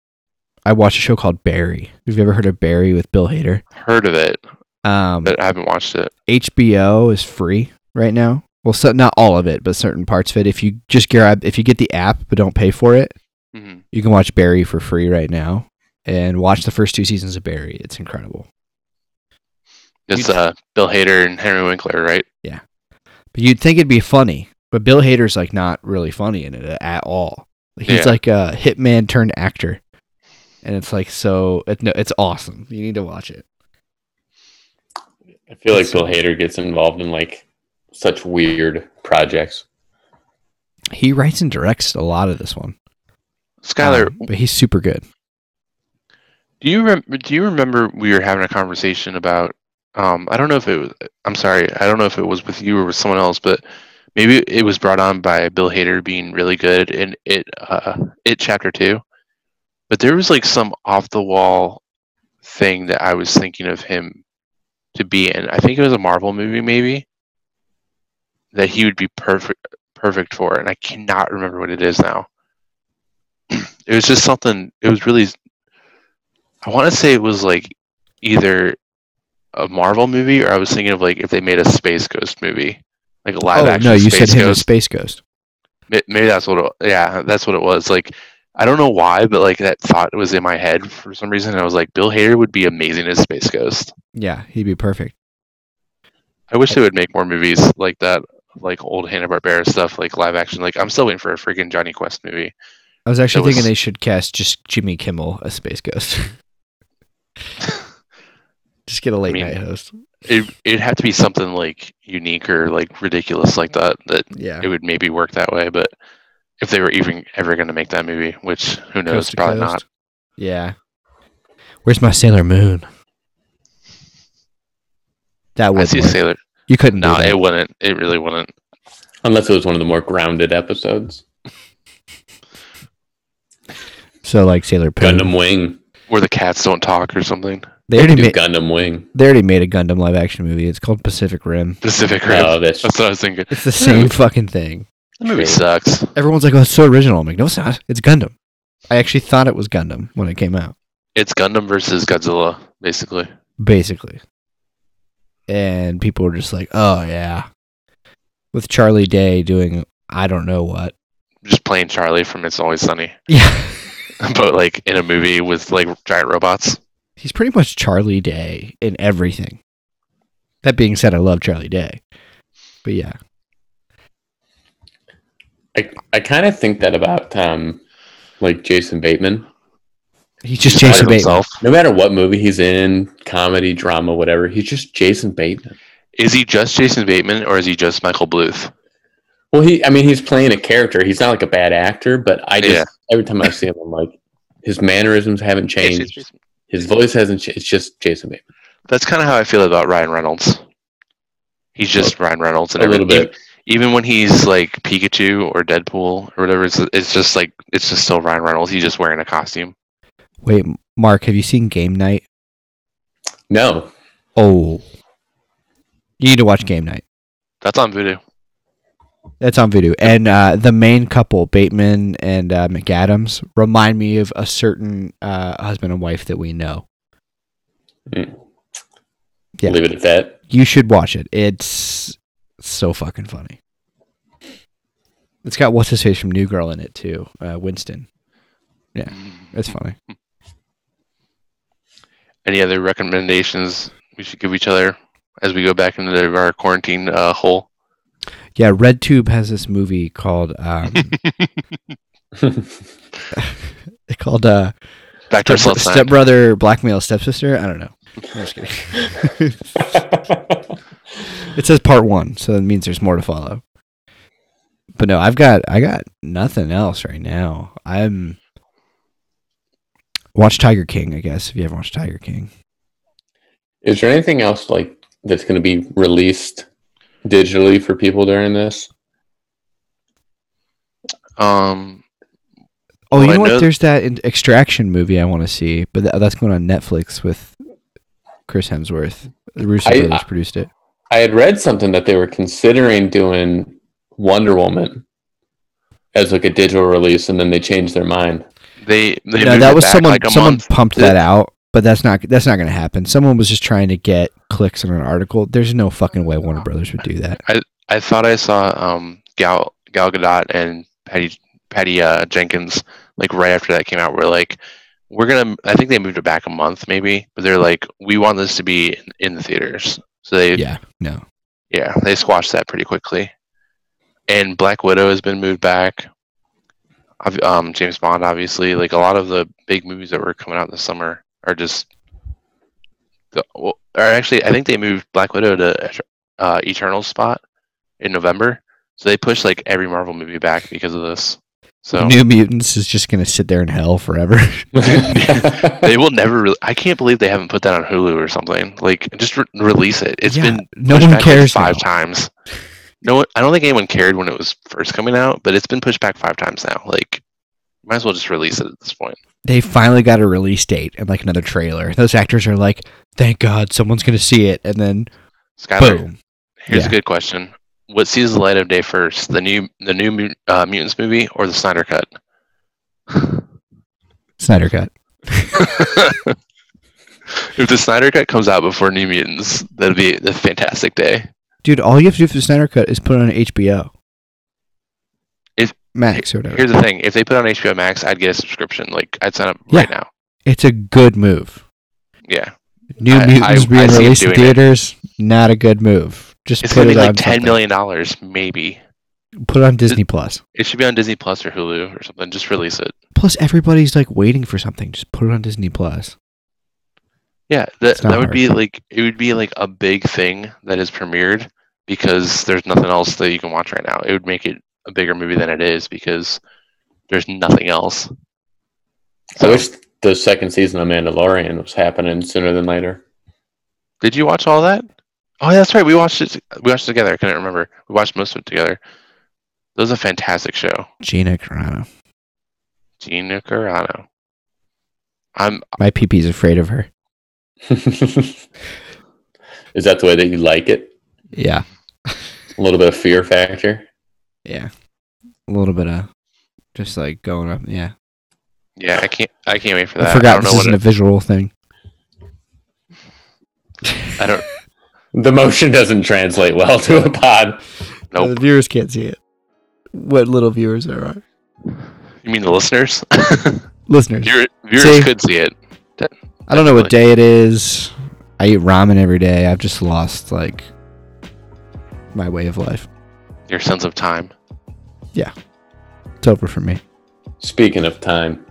I watched a show called Barry. Have you ever heard of Barry with Bill Hader? Heard of it, Um, but I haven't watched it. HBO is free right now. Well, so, not all of it, but certain parts of it. If you just grab, if you get the app but don't pay for it, hmm you can watch Barry for free right now and watch the first two seasons of Barry. It's incredible. It's uh, Bill Hader and Henry Winkler, right? Yeah, but you'd think it'd be funny, but Bill Hader's like not really funny in it at all. He's Yeah. like a hitman turned actor, and it's like so. It, no, it's awesome. You need to watch it. I feel like That's Bill Hader gets involved in like such weird projects. He writes and directs a lot of this one, Skylar, Um, but he's super good. do you rem- do you remember we were having a conversation about? Um, I don't know if it was. I'm sorry, I don't know if it was with you or with someone else, but maybe it was brought on by Bill Hader being really good in it. Uh, it chapter two, but there was like some off the wall thing that I was thinking of him to be in. I think it was a Marvel movie, maybe that he would be perfect perfect for, and I cannot remember what it is now. it was just something. It was really I want to say it was like either a Marvel movie or I was thinking of like if they made a Space Ghost movie, like a live oh action. no, you Space said him Ghost. Space Ghost. Maybe that's what. It, yeah, that's what it was. Like I don't know why, but like that thought was in my head for some reason. and I was like, Bill Hader would be amazing as Space Ghost. Yeah, he'd be perfect. I wish they would make more movies like that, like old Hanna Barbera stuff, like live action. Like I'm still waiting for a freaking Jonny Quest movie. I was actually thinking was- they should cast just Jimmy Kimmel as Space Ghost. just get a late mean- night host. It it'd have to be something like unique or like ridiculous like that. That Yeah. it would maybe work that way. But if they were even ever going to make that movie, which who knows, probably coast. not. Yeah. Where's my Sailor Moon? That I would see. Sailor. You couldn't No, do that. it wouldn't. It really wouldn't. Unless it was one of the more grounded episodes. so like Sailor Moon. Gundam Wing. Where the cats don't talk or something. They already Do made Gundam Wing. they already made a Gundam live action movie. It's called Pacific Rim. Pacific oh, Rim. Oh, that's That's what I was thinking. It's the same fucking thing. The movie sucks. Everyone's like, "Oh, it's so original." I'm like, "No, it's not. It's Gundam." I actually thought it was Gundam when it came out, It's Gundam versus Godzilla, basically. basically. And people were just like, "Oh yeah," with Charlie Day doing I don't know what. Just playing Charlie from It's Always Sunny, Yeah, but like in a movie with like giant robots. he's pretty much Charlie Day in everything. That being said, I love Charlie Day, but yeah, I, I kind of think that about um like Jason Bateman. He's just Besides Jason Bateman. himself. No matter what movie he's in, comedy, drama, whatever, he's just Jason Bateman. Is he just Jason Bateman or is he just Michael Bluth? Well, he I mean he's playing a character. He's not like a bad actor, but I just Yeah. every time I see him, I'm like, his mannerisms haven't changed. His voice hasn't changed. It's just Jason Bateman. That's kind of how I feel about Ryan Reynolds. He's just Ryan Reynolds and A little bit. Even when he's like Pikachu or Deadpool or whatever, it's, it's just like it's just still Ryan Reynolds. He's just wearing a costume. Wait, Mark, have you seen Game Night? No. Oh, you need to watch Game Night. That's on Vudu. That's on Vudu. And uh, the main couple, Bateman and uh, McAdams, remind me of a certain uh, husband and wife that we know. Mm. Yeah. Leave it at that. You should watch it. It's so fucking funny. It's got what's his face from New Girl in it too, uh, Winston. Yeah, it's funny. Any other recommendations we should give each other as we go back into our quarantine uh, hole? Yeah, RedTube has this movie called um, called uh, Back to Step. Stepbrother Blackmail Stepsister. I don't know. I'm just kidding. It says part one, so it means there's more to follow. but no, I've got I got nothing else right now. I'm watch Tiger King, I guess, if you haven't watched Tiger King. Is there anything else like that's going to be released digitally for people during this? Um, Oh, you I know what? know- There's that Extraction movie I want to see, but tha- that's going on Netflix with Chris Hemsworth. The Russo I- brothers I- produced it. I had read something that they were considering doing Wonder Woman as like a digital release, and then they changed their mind. They they No, that was back someone. like someone month. pumped that out, but that's not. That's not going to happen. Someone was just trying to get clicks on an article. There's no fucking way Warner Brothers would do that. I thought I saw um Gal Gal Gadot and Patty Patty uh, Jenkins like right after that came out. We're like, we're gonna. I think they moved it back a month maybe, but they're like, we want this to be in, in the theaters. So they Yeah. No. yeah they squashed that pretty quickly. And Black Widow has been moved back. Ob- Um, James Bond, obviously, like a lot of the big movies that were coming out this summer are just. The, well, or actually, I think they moved Black Widow to uh, Eternal spot in November. So they pushed like every Marvel movie back because of this. So New Mutants is just going to sit there in hell forever. they will never. Re- I can't believe they haven't put that on Hulu or something. Like, just re- release it. It's Yeah, been no one back, like, cares five now. times. No, I don't think anyone cared when it was first coming out, but it's been pushed back five times now. Like, might as well just release it at this point. they finally got a release date and like another trailer. Those actors are like, "Thank God, someone's going to see it," and then Skylar, boom. here's Yeah. a good question: What sees the light of day first, the new the new uh, Mutants movie or the Snyder Cut? Snyder cut. if the Snyder Cut comes out before New Mutants, that'd be a fantastic day. Dude, all you have to do for the Snyder cut is put it on HBO. If- Max or whatever. Here's the thing: if they put it on HBO Max, I'd get a subscription. Like, I'd sign up Yeah. right now. It's a good move. Yeah. New I- Mutants I- I being 'em released in doing it. theaters, not a good move. Just It's put gonna it on like ten million dollars, maybe. Put it on Disney Plus. It should be on Disney Plus or Hulu or something. Just release it. Plus, everybody's like waiting for something. Just put it on Disney Plus. Yeah, that that would hard. be like it would be like a big thing that is premiered because there's nothing else that you can watch right now. It would make it a bigger movie than it is because there's nothing else. I wish the second season of Mandalorian was happening sooner than later. Did you watch all that? Oh, yeah, that's right. We watched it. We watched it together. I couldn't remember. We watched most of it together. That was a fantastic show. Gina Carano. Gina Carano. I'm My PP's afraid of her. Is that the way that you like it? Yeah. A little bit of fear factor. Yeah. A little bit of just like going up. Yeah. yeah. I can't. I can't wait for that. I I forgot don't know this what isn't it, a visual thing. I don't. The motion doesn't translate well to a pod. Nope. The viewers can't see it. What little viewers there are. You mean the listeners? Listeners. Viewer, viewers See? could see it. I don't know what day it is. I eat ramen every day. I've just lost like my way of life. Your sense of time. Yeah. It's over for me. Speaking of time,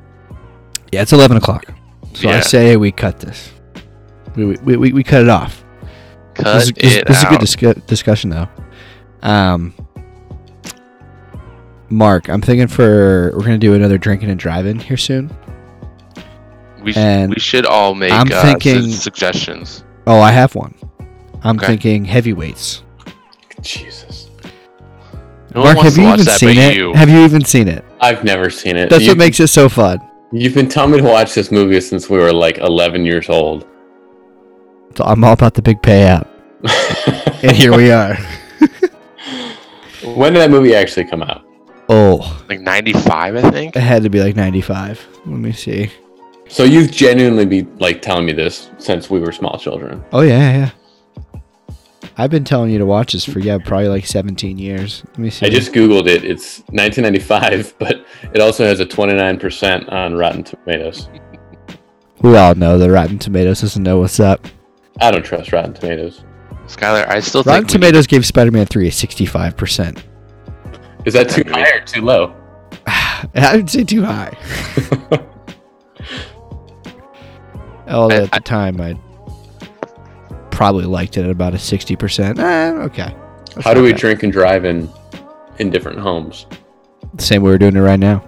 Yeah, it's eleven o'clock. So I say we cut this. We we, we, we cut it off. Cut this is, this- it this is a good discu- discussion though. Um, Mark, I'm thinking for we're gonna do another drinking and driving here soon. we, sh- and we should all make I'm uh, thinking- su- suggestions. Oh, I have one. I'm Okay. thinking heavyweights. Jesus, No Mark, have you even seen it? you. Have you even seen it? I've never seen it. That's you, what makes it so fun. You've been telling me to watch this movie since we were like 11 years old. So I'm all about the big payout, and here we are. when did that movie actually come out? Oh, Like 95, I think. it had to be like 95. Let me see. So you've genuinely be like telling me this since we were small children. Oh yeah, yeah, yeah. I've been telling you to watch this for yeah, probably like 17 years. Let me see. I just googled it. It's 1995, but it also has a 29% on Rotten Tomatoes. we all know that Rotten Tomatoes doesn't know what's up. I don't trust Rotten Tomatoes. Skylar, I still Rotten think we- Tomatoes gave Spider-Man 3 a 65%. Is that too high or too low? I would say too high. Although I- at the time I probably liked it at about a 60%. Eh, okay. That's How do we bad. drink and drive in in different homes. The same way we're doing it right now.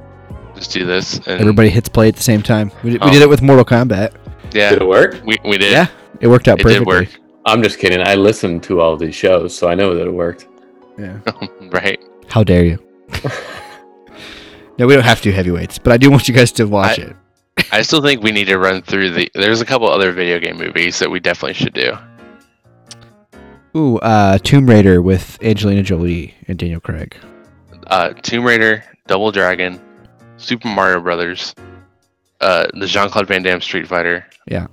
Just do this. And Everybody hits play at the same time. We did, we Oh. did it with Mortal Kombat. Yeah. Did it work? We, we did. Yeah, it worked out It perfectly. did work. I'm just kidding. I listened to all these shows, so I know that it worked. Yeah. right. How dare you? no, we don't have to heavyweights, but I do want you guys to watch I- it. I still think we need to run through the. There's a couple other video game movies that we definitely should do. Ooh, uh, Tomb Raider with Angelina Jolie and Daniel Craig. Uh, Tomb Raider, Double Dragon, Super Mario Brothers, uh, the Jean Claude Van Damme Street Fighter. Yeah.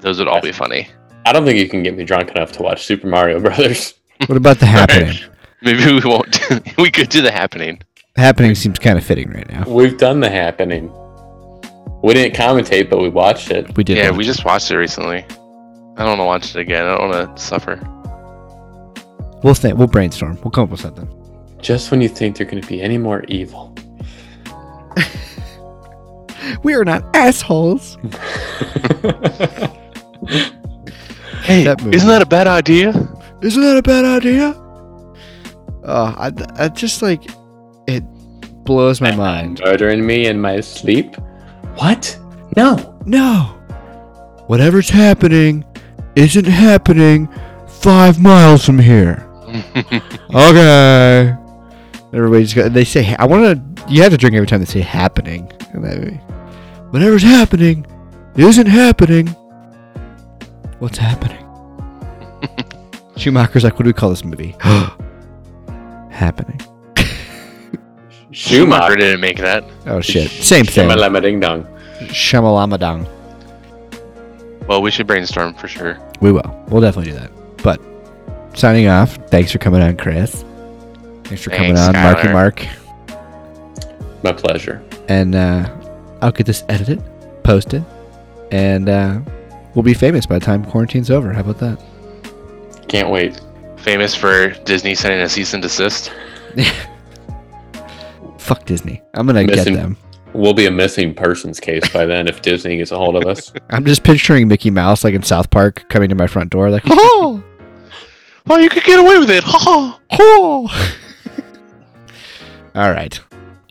Those would all be funny. I don't think you can get me drunk enough to watch Super Mario Brothers. What about the happening? Maybe we won't. we could do the happening. happening seems kind of fitting right now. We've done the happening. We didn't commentate, but we watched it. We did. yeah, we it. just watched it recently. I don't want to watch it again. I don't want to suffer. We'll think. We'll brainstorm. We'll come up with something. Just when you think they're going to be any more evil. We are not assholes. Hey, That movie. isn't that a bad idea? Isn't that a bad idea? Oh, I, I just like it blows my mind. Murdering me in my sleep? What? No. No, whatever's happening isn't happening five miles from here. Okay. Everybody's got. They say. I want to. You have to drink every time they say happening. in. Whatever's happening isn't happening. What's happening? Schumacher's like, what do we call this movie? happening. Schumacher Schumacher. didn't make that. Oh shit. Same thing. Shamalama ding dong. Shamalamadang. Well, we should brainstorm for sure. We will. We'll definitely do that. But signing off. Thanks for coming on, Chris. Thanks for coming Thanks, on, Marky Skylar. Mark. My pleasure. And uh, I'll get this edited, posted, and uh, we'll be famous by the time quarantine's over. How about that? Can't wait. Famous for Disney sending a cease and desist. Fuck Disney. I'm gonna Missing- get them. We'll be a missing persons case by then if Disney gets a hold of us. I'm just picturing Mickey Mouse like in South Park coming to my front door, like, oh, Oh, you could get away with it. Ha ha. oh. All right.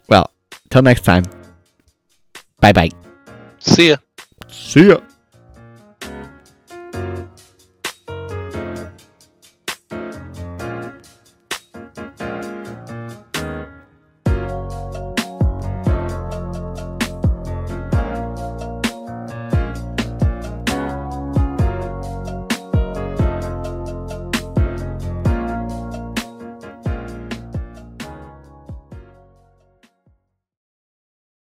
Well, till next time. Bye bye. See ya. See ya.